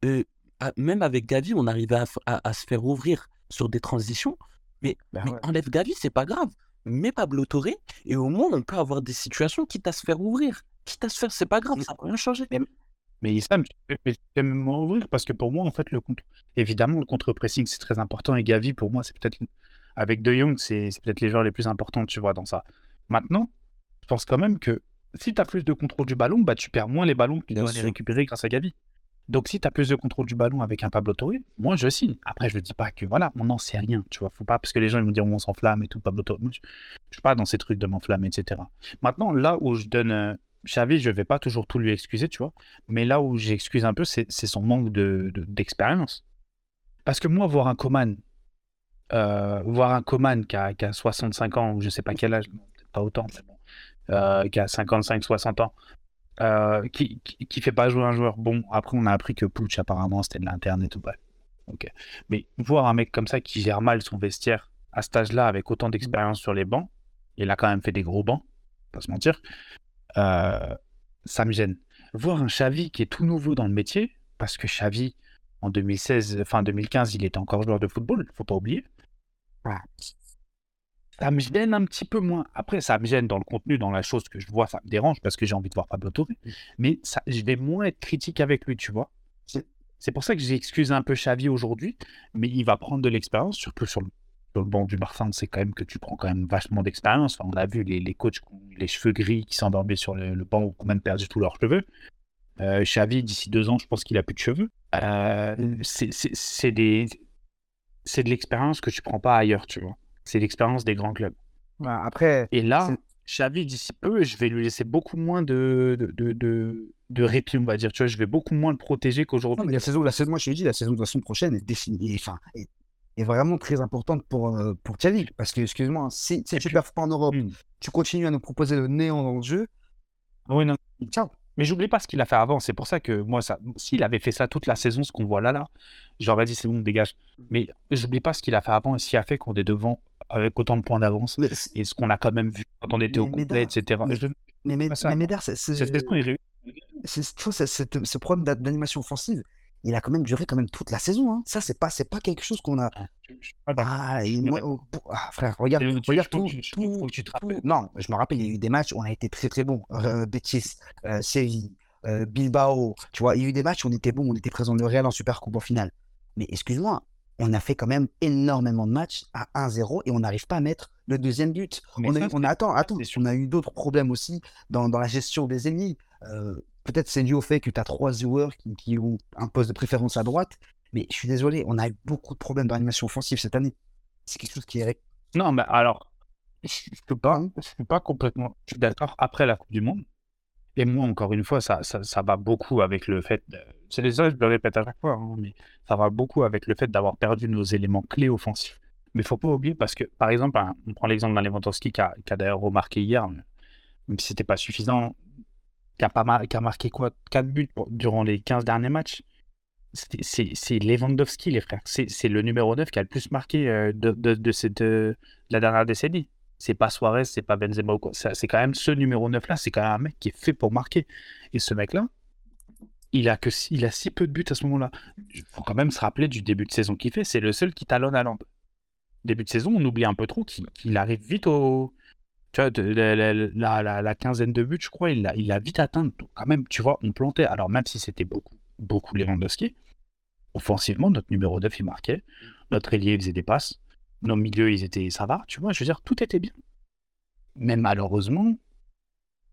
euh, à- même avec Gavi, on arrivait à, f- à- à se faire ouvrir sur des transitions. Mais, Bah mais ouais. enlève Gavi, c'est pas grave. Mets Pablo Torre, et au moins, on peut avoir des situations quitte à se faire ouvrir. Quitte à se faire, c'est pas grave, ça va rien changer. Mais tu peux même ouvrir parce que pour moi, en fait, le contre... évidemment, le contre-pressing, c'est très important. Et Gavi, pour moi, c'est peut-être, avec De Jong, c'est peut-être les joueurs les plus importants, tu vois, dans ça. Maintenant, je pense quand même que si tu as plus de contrôle du ballon, bah, tu perds moins les ballons que tu Bien dois les récupérer grâce à Gavi. Donc, si tu as plus de contrôle du ballon avec un Pablo Torre, moi, je signe. Après, je ne dis pas que, voilà, on n'en sait rien, tu vois. Faut pas, parce que les gens, ils vont dire, on s'enflamme et tout, Pablo Torre. Moi, je ne suis pas dans ces trucs de m'enflammer, etc. Maintenant, là où je donne. euh, Xavi, je vais pas toujours tout lui excuser, tu vois. Mais là où j'excuse un peu, c'est son manque de- de- d'expérience. Parce que moi, voir un Coman, euh, voir un Coman qui a, qui a 65 ans, ou je sais pas quel âge, pas autant, mais bon, euh, qui a 55-60 ans, euh, qui, qui, qui fait pas jouer un joueur. Bon, après, on a appris que Puch, apparemment, c'était de l'interne et tout. Bref. Ok. Mais voir un mec comme ça qui gère mal son vestiaire à cet âge-là, avec autant d'expérience sur les bancs, il a quand même fait des gros bancs, pas se mentir, euh, ça me gêne. Voir un Xavi qui est tout nouveau dans le métier, parce que Xavi, en 2016, fin 2015, il était encore joueur de football, faut pas oublier. Ça me gêne un petit peu moins. Après, ça me gêne dans le contenu, dans la chose que je vois, ça me dérange parce que j'ai envie de voir Pablo Torre. Mais ça, je vais moins être critique avec lui, tu vois. C'est- pour ça que j'excuse un peu Xavi aujourd'hui, mais il va prendre de l'expérience, surtout sur le, sur le banc du Barça, on sait quand même que tu prends quand même vachement d'expérience. Enfin, on a vu les, les coachs qui ont les cheveux gris qui s'endormaient sur le, le banc ou qui ont même perdu tous leurs cheveux. Euh, Xavi, d'ici deux ans, je pense qu'il a plus de cheveux. Euh, c'est- c'est c'est des... c'est de l'expérience que tu prends pas ailleurs, tu vois. C'est l'expérience des grands clubs. Bah, Après, Et là, Xavi, d'ici peu, je vais lui laisser beaucoup moins de, de, de, de, de répit, on va dire. Tu vois, je vais beaucoup moins le protéger qu'aujourd'hui. la saison, la saison, moi je te dit, la saison de la saison prochaine est définie, enfin, est, est vraiment très importante pour, euh, pour Xavi. Parce que, excuse-moi, si, si tu puis- perds pas en Europe, Hmm. tu continues à nous proposer le néant dans le jeu, Oui, non. ciao. Mais j'oublie pas ce qu'il a fait avant. C'est pour ça que moi, ça, s'il avait fait ça toute la saison, ce qu'on voit là, là, j'aurais dit c'est bon, dégage. Mais j'oublie pas ce qu'il a fait avant et ce qui a fait qu'on est devant avec autant de points d'avance et ce qu'on a quand même vu quand on était au complet, etc. mais- Je- mais, mais, mais Médard, c'est- c'est- ce problème d'a- d'animation offensive, il a quand même duré quand même toute la saison. Hein. Ça, c'est pas, c'est pas quelque chose qu'on a. Ah, et moi, oh, ah, frère, regarde, tu- regarde tout, tu- tout, tu te. Non, je me rappelle, il y a eu des matchs où on a été très très bons. Euh, Betis, euh, Séville, euh, Bilbao. Tu vois, il y a eu des matchs où on était bons, on était présent le Real en Super Coupe en finale. Mais excuse-moi, on a fait quand même énormément de matchs à 1-0 et on n'arrive pas à mettre le deuxième but. Mais On a, ça, eu- on a, attends, on a eu d'autres problèmes aussi dans, dans la gestion des ennemis. Euh, Peut-être c'est dû au fait que tu as trois joueurs qui, qui ont un poste de préférence à droite. Mais je suis désolé, on a eu beaucoup de problèmes d'animation offensive cette année. C'est quelque chose qui est. Non, mais alors, je ne peux pas, je suis pas complètement. Suis d'accord après la Coupe du Monde. Et moi, encore une fois, ça, ça, ça va beaucoup avec le fait. de- C'est les je le répète à chaque fois, hein, mais ça va beaucoup avec le fait d'avoir perdu nos éléments clés offensifs. Mais faut pas oublier parce que, par exemple, on prend l'exemple d'un Lewandowski qui a, d'ailleurs remarqué hier, même si c'était pas suffisant, qui a, pas a marqué quoi 4 buts durant les 15 derniers matchs. C'est Lewandowski, les frères. C'est le numéro 9 qui a le plus marqué euh, de, de, de euh, la dernière décennie. C'est pas Suarez, c'est pas Benzema C'est quand même ce numéro 9 là, c'est quand même un mec qui est fait pour marquer. Et ce mec là, il a que il a si peu de buts à ce moment-là. Il faut quand même se rappeler du début de saison qu'il fait. C'est le seul qui talonne à Land. Début de saison, on oublie un peu trop qu'il arrive vite au. Tu vois, de- la, quinzaine de buts, je crois, il l'a a vite atteint. Quand même, tu vois, on plantait. Alors, même si c'était beaucoup, beaucoup Lewandowski, offensivement, notre numéro 9, il marquait. Notre ailier, il faisait des passes. Nos milieux, ils étaient. Ça va, tu vois, je veux dire, tout était bien. Mais malheureusement,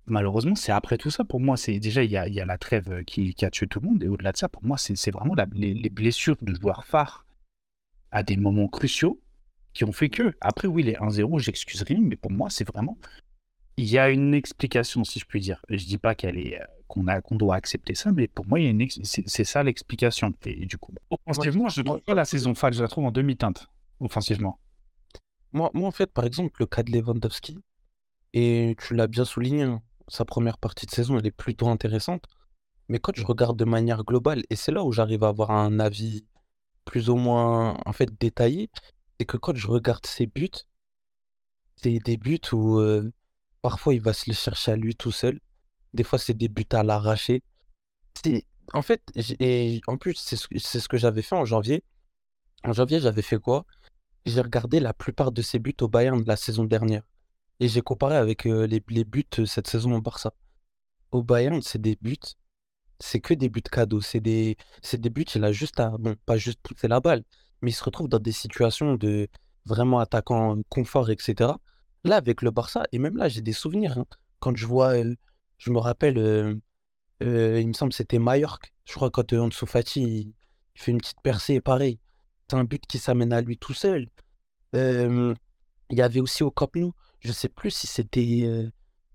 malheureusement, c'est après tout ça. Pour moi, c'est déjà, il y a, la trêve qui, qui a tué tout le monde. Et au-delà de ça, pour moi, c'est vraiment les, les blessures de joueurs phares à des moments cruciaux qui ont fait que. Après, oui, les 1-0, j'excuse rien, mais pour moi, c'est vraiment. Il y a une explication, si je puis dire. Je dis pas qu'elle est, euh, qu'on doit accepter ça, mais pour moi, c'est ça l'explication. Et du coup, offensivement, je trouve pas la saison FAL, je la trouve en demi-teinte, offensivement. Moi, moi, en fait, par exemple, le cas de Lewandowski, et tu l'as bien souligné, hein, sa première partie de saison, elle est plutôt intéressante. Mais quand je regarde de manière globale, et c'est là où j'arrive à avoir un avis plus ou moins en fait détaillé, c'est que quand je regarde ses buts, c'est des buts où euh, parfois il va se les chercher à lui tout seul. Des fois, c'est des buts à l'arracher. C'est en fait, et en plus, c'est ce, c'est ce que j'avais fait en janvier. En janvier, j'avais fait quoi? J'ai regardé la plupart de ses buts au Bayern de la saison dernière. Et j'ai comparé avec euh, les, les buts cette saison au Barça. Au Bayern, c'est des buts, c'est que des buts cadeaux. C'est des, des buts, il a juste à, bon, pas juste pousser la balle, mais il se retrouve dans des situations de vraiment attaquant confort, etc. Là, avec le Barça, et même là, j'ai des souvenirs. hein. Quand je vois, euh, je me rappelle, euh, il me semble que c'était Mallorca. Je crois quand Ansu Fati, il, fait une petite percée, pareil. C'est un but qui s'amène à lui tout seul. Il y avait aussi au Camp Nou, je sais plus si c'était euh,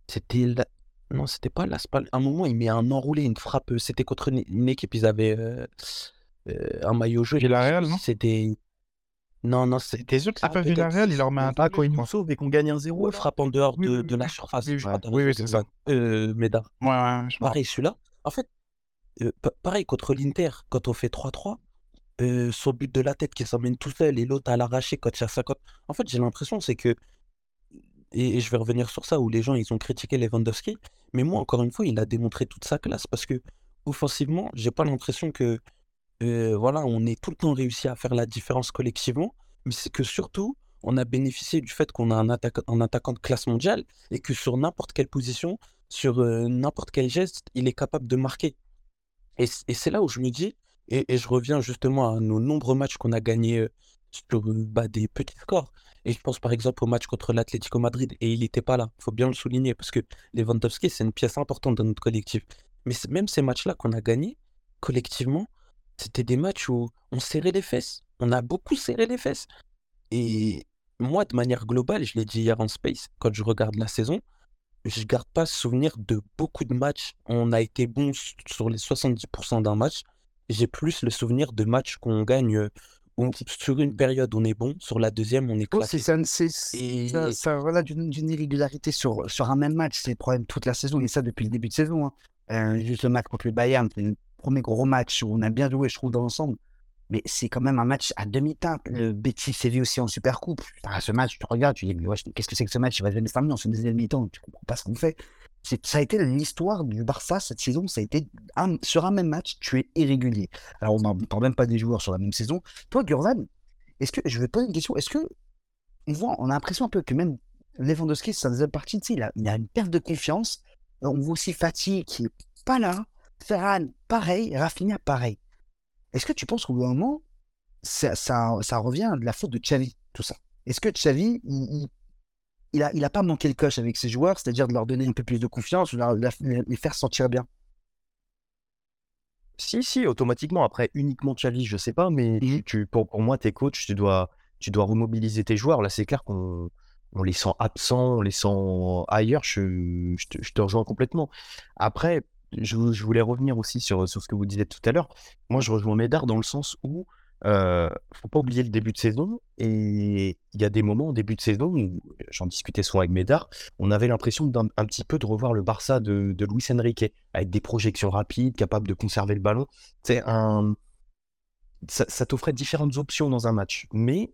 c'était la- non, c'était pas Las Palmas. À un moment, il met un enroulé, une frappe. euh, C'était contre une, équipe, ils avaient euh, euh, un maillot jaune. Villarreal, non? C'était non, non, c'était sûr que c'est Ah, pas. Villarreal Il leur met un Ah, quand ils nous sauvent et qu'on gagne un 0 ouais, frappe en dehors de, la surface. oui, Oui, c'est ça. Euh, Médard. Ouais, ouais, je Pareil, celui-là. En fait, pa- pareil contre l'Inter, quand on fait 3-3, euh, son but de la tête qui s'emmène tout seul et l'autre à l'arracher quand il y a 50. En fait, j'ai l'impression, c'est que, et, je vais revenir sur ça, où les gens, ils ont critiqué Lewandowski, mais moi, encore une fois, il a démontré toute sa classe parce que, offensivement, j'ai pas l'impression que, euh, voilà, on ait tout le temps réussi à faire la différence collectivement, mais c'est que surtout, on a bénéficié du fait qu'on a un, attaquant un attaquant de classe mondiale et que sur n'importe quelle position, sur euh, n'importe quel geste, il est capable de marquer. Et, c'est là où je me dis, et, je reviens justement à nos nombreux matchs qu'on a gagnés euh, sur bah, des petits scores. Et je pense par exemple au match contre l'Atlético Madrid, et il n'était pas là, il faut bien le souligner, parce que Lewandowski, c'est une pièce importante dans notre collectif. Mais même ces matchs-là qu'on a gagnés, collectivement, c'était des matchs où on serrait les fesses. On a beaucoup serré les fesses. Et moi, de manière globale, je l'ai dit hier en Space, quand je regarde la saison, je garde pas souvenir de beaucoup de matchs. On a été bon sur les 70% d'un match. J'ai plus le souvenir de matchs qu'on gagne sur une période on est bon, sur la deuxième on est Oh, claqué. c'est ça, c'est Et- ça, ça, voilà, d'une irrégularité sur, sur un même match. C'est le problème toute la saison, et ça depuis le début de saison. hein. Euh, juste le match contre le Bayern, c'est le premier gros match où on a bien joué, je trouve, dans l'ensemble. Mais c'est quand même un match à demi-teinte. Le Betis Séville aussi en Super Coupe. Putain, ce match, tu regardes, tu dis, mais qu'est-ce que c'est que ce match? Il va devenir terminé en ce deuxième mi-temps. Tu comprends pas ce qu'on fait. Ça a été l'histoire du Barça cette saison. Ça a été un- sur un même match, tu es irrégulier. Alors, on ne parle même pas des joueurs sur la même saison. Toi, Gurvan, est-ce que je vais te poser une question Est-ce que on voit, on a l'impression un peu que même Lewandowski, sa deuxième partie, tu sais, il a, il a une perte de confiance. Euh, On voit aussi Fatih qui est pas là. Ferran, pareil. Rafinha, pareil. Est-ce que tu penses qu'au bout d'un moment, ça, ça, ça revient de la faute de Xavi, tout ça? Est-ce que Xavi, il, il a, il a pas manqué le coche avec ses joueurs, c'est-à-dire de leur donner un peu plus de confiance, de leur- de les faire sentir bien Si, si, automatiquement. Après, uniquement Xavi, je sais pas, mais Mhm. tu, pour, pour moi, tes coachs, tu dois, tu dois remobiliser tes joueurs. Là, c'est clair qu'on on les sent absents, on les sent ailleurs. Je, je te, je te rejoins complètement. Après, je, je voulais revenir aussi sur, sur ce que vous disiez tout à l'heure. Moi, je rejoins Médard dans le sens où euh, faut pas oublier le début de saison. Et il y a des moments au début de saison où, j'en discutais souvent avec Médard, on avait l'impression d'un un petit peu de revoir le Barça de, de Luis Enrique, avec des projections rapides, capable de conserver le ballon. C'est un, ça, ça t'offrait différentes options dans un match. Mais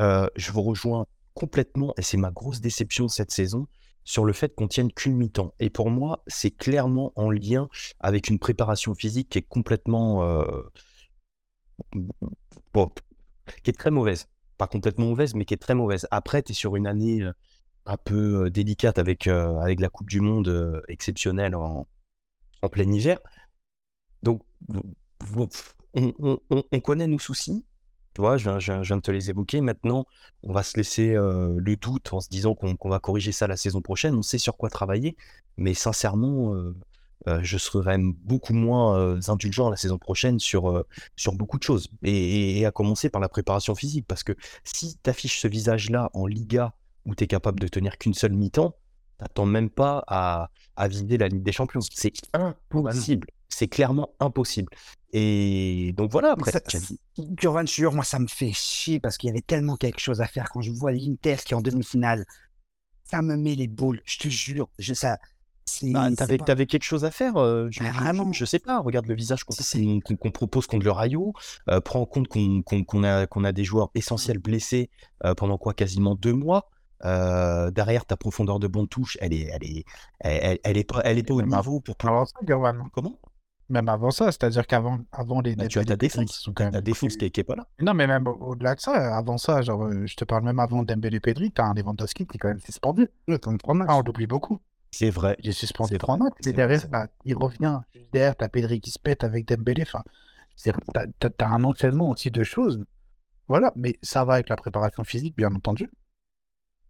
euh, je vous rejoins complètement, et c'est ma grosse déception cette saison, sur le fait qu'on tienne qu'une mi-temps. Et pour moi, c'est clairement en lien avec une préparation physique qui est complètement, euh, qui est très mauvaise. Pas complètement mauvaise, mais qui est très mauvaise. Après, tu es sur une année euh, un peu euh, délicate avec, euh, avec la Coupe du Monde exceptionnelle en, en plein hiver. Donc, on, on- on- on connaît nos soucis. Tu vois, je viens, de te les évoquer. Maintenant, on va se laisser le doute en se disant qu'on va corriger ça la saison prochaine. On sait sur quoi travailler, mais sincèrement, euh, je serais même beaucoup moins euh, indulgent la saison prochaine sur, euh, sur beaucoup de choses. Et, et- et à commencer par la préparation physique, parce que si tu affiches ce visage-là en Liga où tu es capable de tenir qu'une seule mi-temps, t'attends même pas à, à viser la Ligue des Champions. C'est impossible. C'est clairement impossible. Et donc voilà, après, Curvan sûr, moi, ça me fait chier parce qu'il y avait tellement quelque chose à faire quand je vois l'Inter qui est en demi-finale. Ça me met les boules, je te jure. Je, ça, Bah, t'avais, pas- quelque chose à faire, euh, je, Mais je- vraiment. je sais pas, regarde le visage qu'on, propose contre le Rayo, euh, prends en compte qu'on, qu'on a, a des joueurs essentiels blessés euh, pendant quoi quasiment deux mois. Euh, derrière ta profondeur de bonne touche, elle est, elle est, elle, elle- est pas, elle est pas au niveau pour Avant ça, comment? Même avant ça, c'est-à-dire qu'avant avant les Bah, Tu as ta défense, ta défense plus- qui est, pas là. Non, mais même au- au-delà de ça, avant ça, genre, je te parle même avant Dembélé Pedri, t'as un Lewandowski qui est quand même suspendu. Ah, on l'oublie beaucoup. C'est vrai. Est suspendu trois matchs. c'est Et vrai, derrière, bah, il revient. Juste Derrière, t'as Pedri qui se pète avec Dembélé. Enfin, t'as, un enchaînement aussi de choses. Voilà, mais ça va avec la préparation physique, bien entendu.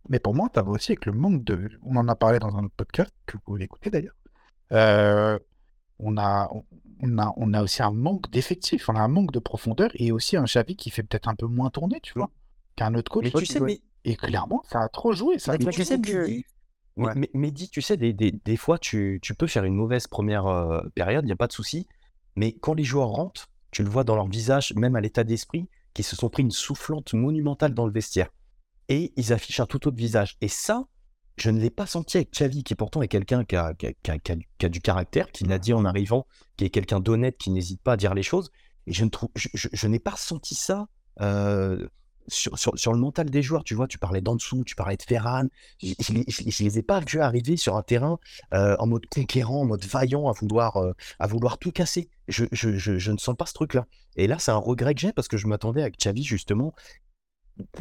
Mais pour moi, ça va aussi avec le manque de. On en a parlé dans un autre podcast, que vous pouvez écouter d'ailleurs. Euh, on, a, on, a, on a aussi un manque d'effectifs, on a un manque de profondeur et aussi un Xavi qui fait peut-être un peu moins tourner, tu vois, qu'un autre coach. Mais tu sais, mais, Et clairement, ça a trop joué. Ça a mais tu sais, joué. Mais- Mehdi, tu sais, des, des, des fois, tu, tu peux faire une mauvaise première euh, période, il n'y a pas de souci. Mais quand les joueurs rentrent, tu le vois dans leur visage, même à l'état d'esprit, qu'ils se sont pris une soufflante monumentale dans le vestiaire. Et ils affichent un tout autre visage. Et ça, je ne l'ai pas senti avec Xavi, qui pourtant est quelqu'un qui a, qui qui du- qui a du caractère, qui l'a dit en arrivant, qui est quelqu'un d'honnête, qui n'hésite pas à dire les choses. Et je ne trouve, je, je- je n'ai pas ressenti ça euh, sur, sur, le mental des joueurs. Tu vois, tu parlais d'en dessous, tu parlais de Ferran. Je, je, les- ai pas vus arriver sur un terrain euh, en mode conquérant, en mode vaillant, à vouloir, euh, à vouloir tout casser. Je, je, je, ne sens pas ce truc-là. Et là, c'est un regret que j'ai parce que je m'attendais avec Xavi, justement,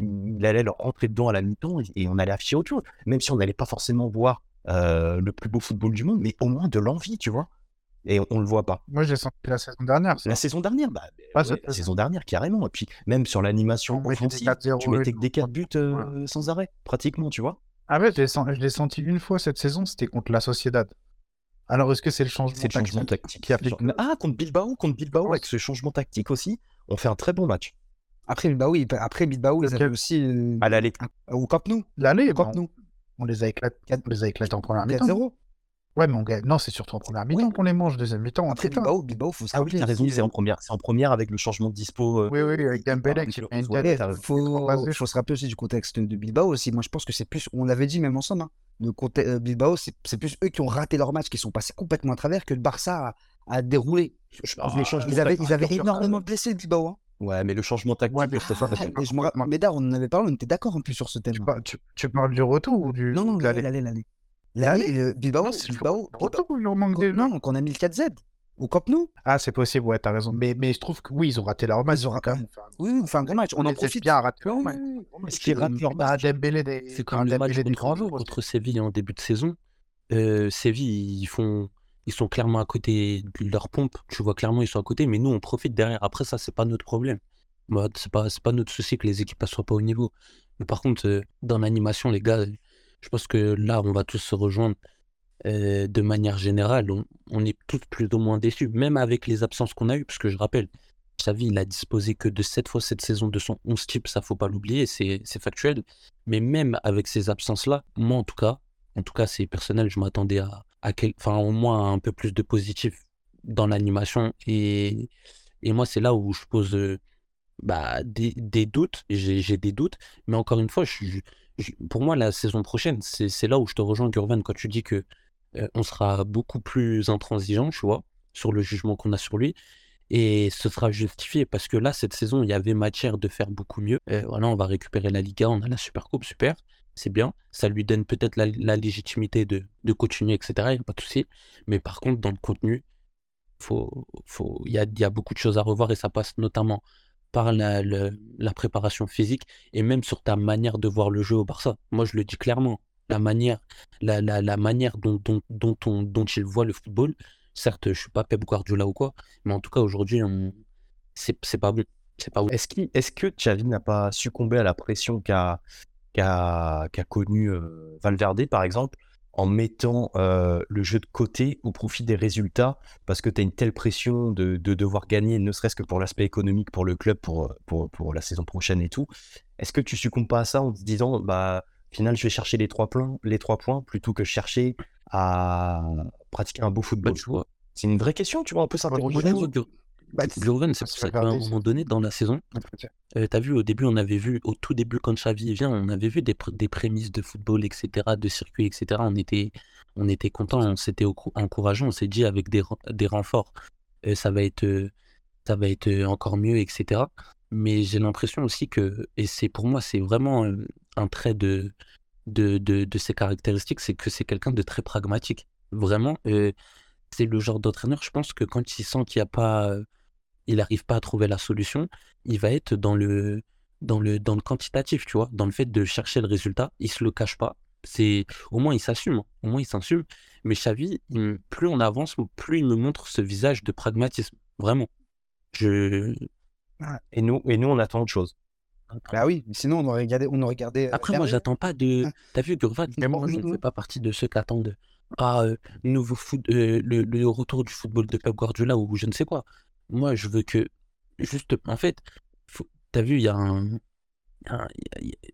il allait leur rentrer dedans à la mi-temps et- et on allait afficher autre chose. Même si on n'allait pas forcément voir euh, le plus beau football du monde, mais au moins de l'envie, tu vois. Et on, on le voit pas. Moi, j'ai senti la saison dernière. ça. La saison dernière, bah, Ah, ouais, cette la saison. dernière, carrément. Et puis, même sur l'animation offensive, 4-0 tu mettais et que des tout. 4 buts euh, sans arrêt, pratiquement, tu vois. Ah ouais, je l'ai sen- je l'ai senti une fois cette saison, c'était contre la Sociedad. Alors, est-ce que c'est le changement C'est le changement tactique tactique. qui a fait que- Ah, contre Bilbao, contre Bilbao, Ouais. avec ce changement tactique aussi, on fait un très bon match. Après, bah oui, après Bilbao, ils avaient aussi euh, À l'aller. au Camp Nou. L'année, Au Camp bah, Nou. on les a éclatés, on les a éclatés en première mi-temps. 4-0. Ouais, mais on gagne. Non, c'est surtout en première mi-temps Oui. qu'on les mange, deuxième mi-temps. Après putain. Bilbao, Bilbao, faut se Ah oui, t'as raison, c'est en première. C'est en première avec le changement de dispo. euh, Oui, oui, avec Dembélé qui t'as raison. faut, se rappeler aussi du contexte de Bilbao aussi. Moi, je pense que c'est plus, on l'avait dit même ensemble, hein, le conte- euh, Bilbao, c'est plus eux qui ont raté leur match, qui sont passés complètement à travers, que le Barça a, a déroulé. Je pense changements Ils avaient, ils avaient énormément blessé le Bilbao. Hein. Ouais, mais le changement tactique, Ouais, mais- je que- Et je me rappelle, on en avait parlé, on était d'accord en plus sur ce thème. Tu, par- tu- tu parles du retour ou du. Non, non, de l'aller, l'aller l'aller. L'aller, le Bilbao, Non, c'est Bilbao, retour ou il leur manque Bilbao- des. non, qu'on a mis le 4Z au Camp Nou. Ah, c'est possible, ouais, t'as raison. Mais, mais je trouve que oui, ils ont raté leur match. Ils ont quand raté- même. Enfin, Oui, oui, on fait un grand match. On en profite. bien raté leur match. qu'ils ratent leur match. C'est quand comme le match contre, Séville en début de saison. Euh, Séville, ils font, ils sont clairement à côté de leur pompe. Tu vois clairement, ils sont à côté, mais nous, on profite derrière. Après, ça, c'est pas notre problème. Bah, c'est pas, pas notre souci que les équipes ne soient pas au niveau. Mais par contre, euh, dans l'animation, les gars, je pense que là, on va tous se rejoindre. Euh, de manière générale, on, est tous plus ou moins déçus, même avec les absences qu'on a eues, parce que je rappelle, Xavi, il a disposé que de 7 fois cette saison de son 11 type, ça faut pas l'oublier, c'est factuel. Mais même avec ces absences-là, moi en tout cas, en tout cas c'est personnel, je m'attendais à, à quel- au moins un peu plus de positif dans l'animation. Et, et moi, c'est là où je pose euh, bah, des, doutes, j'ai des doutes, mais encore une fois, pour moi, la saison prochaine, c'est là où je te rejoins, Gurvan, quand tu dis que euh, on sera beaucoup plus intransigeant, tu vois, sur le jugement qu'on a sur lui. Et ce sera justifié parce que là, cette saison, il y avait matière de faire beaucoup mieux. Euh, voilà, on va récupérer la Liga, on a la Super Coupe, super, c'est bien. Ça lui donne peut-être la, légitimité de, continuer, etc. Il n'y a pas de souci. Mais par contre, dans le contenu, faut, faut, il y a, il y a beaucoup de choses à revoir et ça passe notamment par la, préparation physique et même sur ta manière de voir le jeu au Barça. Moi, je le dis clairement. La manière, la, manière dont, dont, dont, on, dont il voit le football, certes, je suis pas Pep Guardiola ou quoi, mais en tout cas, aujourd'hui, on... c'est pas bon. C'est pas ouf. Est-ce que Xavi n'a pas succombé à la pression qu'a qu'a qu'a connue euh, Valverde, par exemple, en mettant euh, le jeu de côté au profit des résultats, parce que tu as une telle pression de, de devoir gagner, ne serait-ce que pour l'aspect économique pour le club, pour, pour, pour la saison prochaine et tout. Est-ce que tu succombes pas à ça en te disant, bah, au final, je vais chercher les trois points, les trois points plutôt que chercher à pratiquer un beau Bah, football vois, C'est une vraie question, tu vois, on peut s'interroger. Ouais, Gur- Bah, c'est- pour ça qu'à un moment donné, dans la saison, euh, t'as vu, au début, on avait vu, au tout début, quand Xavi vient, on avait vu des, pr- des prémices de football, etc., de circuit, etc. On était, on était content, on s'était encourageant, on s'est dit avec des, ren- des renforts, euh, ça va être, euh, ça va être euh, encore mieux, etc. Mais j'ai l'impression aussi que, et c'est pour moi, c'est vraiment un trait de, de, de, de ses caractéristiques, c'est que c'est quelqu'un de très pragmatique. Vraiment, c'est le genre d'entraîneur, je pense que quand il sent qu'il n'y a pas, il n'arrive pas à trouver la solution, il va être dans le, dans le, dans le quantitatif, tu vois, dans le fait de chercher le résultat. Il se le cache pas. C'est, au moins, il s'assume. hein. Au moins, il s'assume. Mais Xavi, il- plus on avance, plus il me montre ce visage de pragmatisme. Vraiment. Je, Et nous, et nous, on attend autre chose. Bah oui, sinon on aurait regardé. On aurait regardé euh, Après, moi, j'attends pas de. Hein. T'as vu, Gurvan, moi, je ne fais pas partie de ceux qui attendent ah, euh, nouveau foot, euh, le, le retour du football de Pep Guardiola ou je ne sais quoi. Moi, je veux que. Juste, en fait, t'as vu, il y a un.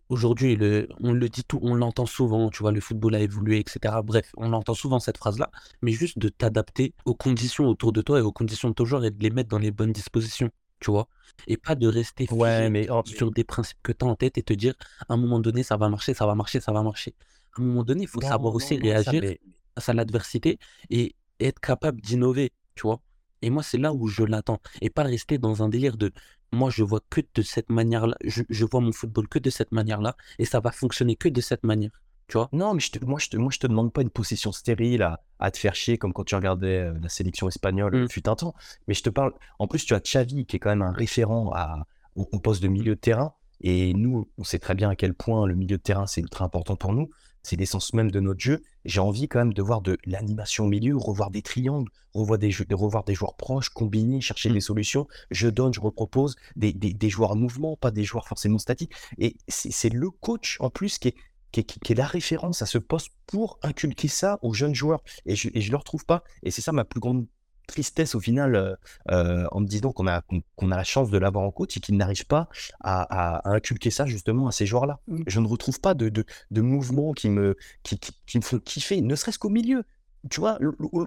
Aujourd'hui, le, on le dit tout, on l'entend souvent, tu vois, le football a évolué, etc. Bref, on entend souvent cette phrase-là, mais juste de t'adapter aux conditions autour de toi et aux conditions de ton joueur et de les mettre dans les bonnes dispositions, tu vois. Et pas de rester Ouais, figé mais, oh, sur des principes que tu as en tête et te dire à un moment donné, ça va marcher, ça va marcher, ça va marcher. À un moment donné, il faut Non, savoir non, aussi non, ça, réagir mais- à l'adversité et être capable d'innover, tu vois. Et moi, c'est là où je l'attends. Et pas rester dans un délire de moi, je vois que de cette manière-là, je, je vois mon football que de cette manière-là et ça va fonctionner que de cette manière, tu vois? Non, mais je te, moi, je te, moi, je te demande pas une possession stérile à, à te faire chier comme quand tu regardais euh, la sélection espagnole Mm. fut un temps. Mais je te parle. En plus, tu as Xavi qui est quand même un référent à, au, au poste de milieu de terrain. Et nous, on sait très bien à quel point le milieu de terrain, c'est ultra important pour nous. C'est l'essence même de notre jeu. J'ai envie quand même de voir de l'animation au milieu, revoir des triangles, revoir des, jeux- de revoir des joueurs proches, combiner, chercher Mm. des solutions. Je donne, je repropose des, des, des joueurs en mouvement, pas des joueurs forcément statiques. Et c'est le coach en plus qui est, qui est, qui- qui est la référence à ce poste pour inculquer ça aux jeunes joueurs. Et je ne le retrouve pas. Et c'est ça ma plus grande tristesse au final euh, euh, en me disant qu'on a, qu'on a la chance de l'avoir en coach et qu'il n'arrive pas à, à- à inculquer ça justement à ces joueurs-là. Mm. Je ne retrouve pas de, de, de mouvements qui me, qui, qui, qui me font kiffer, ne serait-ce qu'au milieu. Tu vois,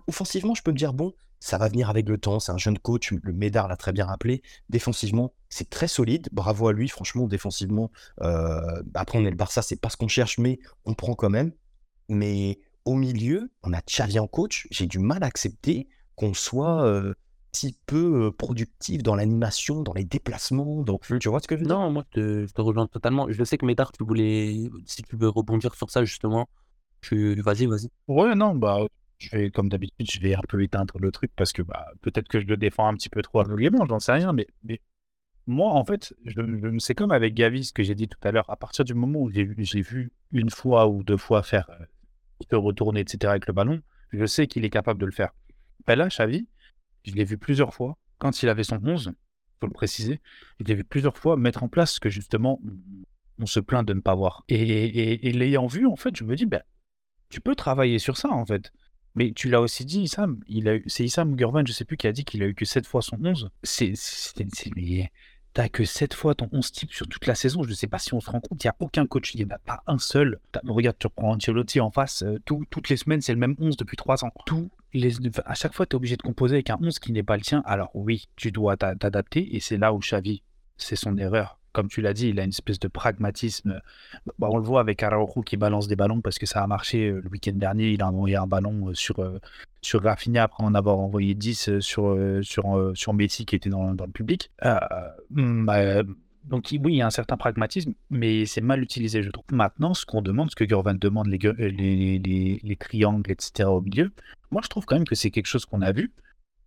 offensivement, je peux me dire, bon, ça va venir avec le temps, c'est un jeune coach, le Médard l'a très bien rappelé. Défensivement, c'est très solide, bravo à lui, franchement, défensivement. euh, après, on est le Barça, c'est pas ce qu'on cherche, mais on prend quand même. Mais au milieu, on a Xavi en coach, j'ai du mal à accepter qu'on soit euh, si peu euh, productif dans l'animation, dans les déplacements, dans... Tu vois ce que je veux dire? Non, moi, je te, je te rejoins totalement. Je sais que Médard, tu voulais, si tu veux rebondir sur ça, justement, tu, vas-y, vas-y. Ouais, non, bah, je vais, comme d'habitude, je vais un peu éteindre le truc parce que bah, peut-être que je le défends un petit peu trop aveuglément, j'en sais rien, mais, mais moi, en fait, je, je- c'est comme avec Gavi, ce que j'ai dit tout à l'heure. À partir du moment où j'ai vu, j'ai vu une fois ou deux fois faire, euh, se retourner, etc., avec le ballon, je sais qu'il est capable de le faire. Ben là, je l'ai vu plusieurs fois, quand il avait son 11, faut le préciser, je l'ai vu plusieurs fois mettre en place ce que justement on se plaint de ne pas voir. Et, l'ayant vu, en fait, je me dis, ben, tu peux travailler sur ça, en fait. Mais tu l'as aussi dit, Issam, c'est Issam Gurvan, je sais plus, qui a dit qu'il a eu que 7 fois son 11. C'est, t'as que 7 fois ton 11 type sur toute la saison. Je sais pas si on se rend compte, il n'y a aucun coach, il n'y en a pas un seul. Regarde, tu reprends Ancelotti en face, euh, tout- toutes les semaines, c'est le même 11 depuis 3 ans. Tous les, à chaque fois, tu obligé de composer avec un 11 qui n'est pas le tien. Alors oui, tu dois t'a- t'adapter, et c'est là où Xavi, c'est son erreur. Comme tu l'as dit, il a une espèce de pragmatisme. Bah, on le voit avec Araujo qui balance des ballons parce que ça a marché euh, le week-end dernier. Il a envoyé un ballon euh, sur, euh, sur Rafinha après en avoir envoyé 10 euh, sur, sur, sur Messi qui était dans, dans le public. Hum, bah, donc oui, il y a un certain pragmatisme, mais c'est mal utilisé, je trouve. Maintenant, ce qu'on demande, ce que Gurvan demande, les, les triangles, etc. au milieu, moi je trouve quand même que c'est quelque chose qu'on a vu.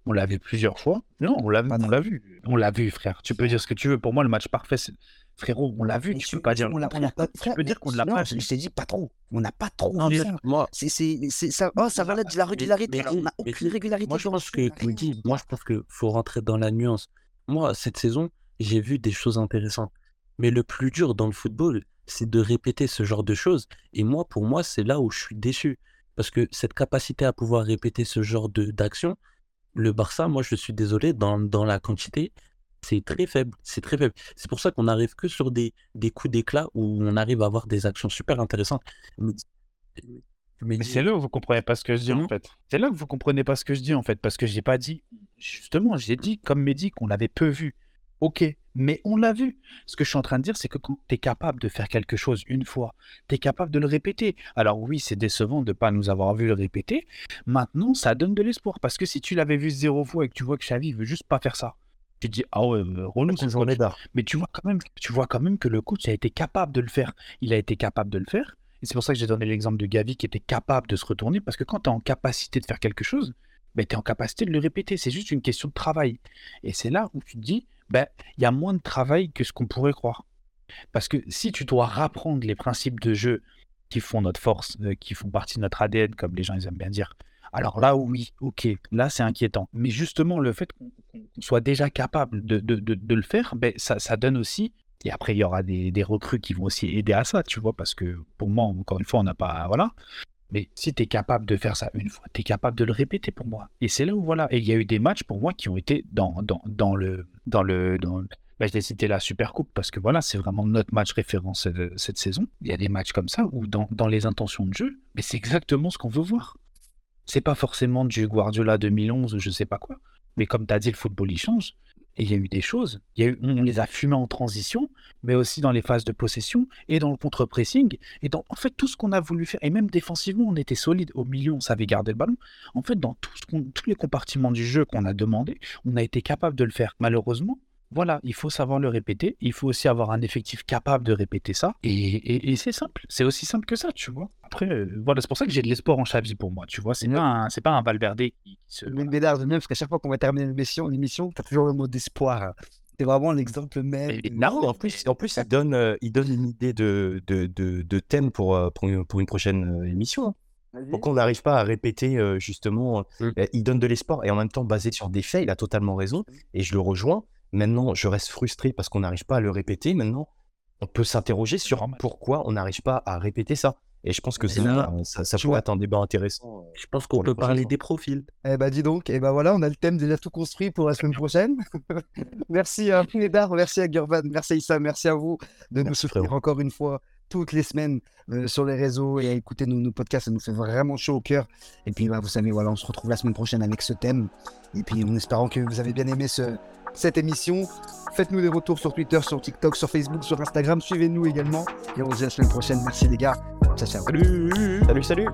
On l'a vu plusieurs fois. Non, on l'a Pas on l'a vu. On l'a vu, frère. Tu peux dire ce que tu veux. Pour moi, le match parfait, c'est... frérot, on l'a vu. Mais Tu peux pas dire. on l'a- pas- Tu peux dire qu'on ne l'a pas Je vu. je t'ai dit pas trop. On n'a pas trop Non, ça. moi, C'est, c'est, c'est ça. Oh, ça va là de la régularité. mais- on n'a mais- aucune régularité. Moi, je pense que, moi, je pense que faut rentrer dans la nuance. Moi, cette saison, j'ai vu des choses intéressantes. Mais le plus dur dans le football, c'est de répéter ce genre de choses. Et moi, pour moi, c'est là où je suis déçu. Parce que cette capacité à pouvoir répéter ce genre de d'action, le Barça, moi, je suis désolé, dans, dans la quantité, c'est très faible. C'est très faible. C'est pour ça qu'on arrive que sur des, des coups d'éclat où on arrive à avoir des actions super intéressantes. Mais, mais- Mais c'est là où vous comprenez pas ce que je dis en fait. C'est là que vous comprenez pas ce que je dis en fait, parce que j'ai pas dit. Justement, j'ai dit comme Mehdi qu'on l'avait peu vu. Ok, mais on l'a vu. Ce que je suis en train de dire, c'est que quand tu es capable de faire quelque chose une fois, tu es capable de le répéter. Alors oui, c'est décevant de ne pas nous avoir vu le répéter. Maintenant, ça donne de l'espoir. Parce que si tu l'avais vu zéro fois et que tu vois que Xavi veut juste pas faire ça, tu te dis, ah ouais, euh, relou, ce journée d'art. Mais tu vois quand même, tu vois quand même que le coach a été capable de le faire. Il a été capable de le faire. Et c'est pour ça que j'ai donné l'exemple de Gavi qui était capable de se retourner. Parce que quand tu es en capacité de faire quelque chose, ben, tu es en capacité de le répéter. C'est juste une question de travail. Et c'est là où tu te dis, ben, il y a moins de travail que ce qu'on pourrait croire. Parce que si tu dois rapprendre les principes de jeu qui font notre force, euh, qui font partie de notre ADN, comme les gens ils aiment bien dire, alors là, oui, ok, là c'est inquiétant. Mais justement, le fait qu'on soit déjà capable de, le faire, ben, ça, ça donne aussi. Et après, il y aura des, des recrues qui vont aussi aider à ça, tu vois, parce que pour moi, encore une fois, on n'a pas. Voilà. Mais si tu es capable de faire ça une fois, tu es capable de le répéter pour moi. Et c'est là où, voilà. Et il y a eu des matchs pour moi qui ont été dans, dans, dans le. Dans le dans, ben, je l'ai cité la Super Coupe parce que voilà, c'est vraiment notre match référence euh, cette saison. Il y a des matchs comme ça où, dans, dans les intentions de jeu, mais c'est exactement ce qu'on veut voir. C'est pas forcément du Guardiola 2011 ou je sais pas quoi. Mais comme tu as dit, le football, il change. Et il y a eu des choses. Il y a eu, on les a fumés en transition, mais aussi dans les phases de possession et dans le contre-pressing. Et dans, en fait, tout ce qu'on a voulu faire, et même défensivement, on était solide. Au milieu, on savait garder le ballon. En fait, dans tout ce tous les compartiments du jeu qu'on a demandé, on a été capable de le faire. Malheureusement, voilà, il faut savoir le répéter. Il faut aussi avoir un effectif capable de répéter ça. Et, et- et c'est simple. C'est aussi simple que ça, tu vois. Après, euh, voilà, c'est pour ça que j'ai de l'espoir en Xavi pour moi, tu vois. C'est pas un, c'est pas un Valverde qui, qui se... Même Bédard, j'aime bien parce qu'à chaque fois qu'on va terminer l'émission, l'émission, t'as toujours le mot d'espoir. C'est vraiment l'exemple même. Mais Non, en plus, en plus il, donne, euh, il donne une idée de, de, de, de thème pour, euh, pour, une, pour une prochaine émission. hein. Pour qu'on n'arrive pas à répéter, euh, justement, Mm. euh, il donne de l'espoir et en même temps basé sur des faits, il a totalement raison et je le rejoins. Maintenant, je reste frustré parce qu'on n'arrive pas à le répéter. Maintenant, on peut s'interroger sur normal. pourquoi on n'arrive pas à répéter ça. Et je pense que ça, là, euh, ça, ça pourrait être un débat intéressant. euh. Je pense qu'on peut parler des profils. Eh bah dis donc, et bah voilà, on a le thème déjà tout construit pour la semaine prochaine. [laughs] merci à [laughs] Médard, merci à Gurvan, merci à Issa, merci à vous de nous soutenir frérot. encore une fois toutes les semaines euh, sur les réseaux et à écouter nos, nos podcasts, ça nous fait vraiment chaud au cœur. Et puis bah, vous savez, voilà, on se retrouve la semaine prochaine avec ce thème. Et puis en espérant que vous avez bien aimé ce, cette émission, faites-nous des retours sur Twitter, sur TikTok, sur Facebook, sur Instagram, suivez-nous également. Et on se dit à la semaine prochaine. Merci les gars. Ciao, ciao. Salut, salut, salut.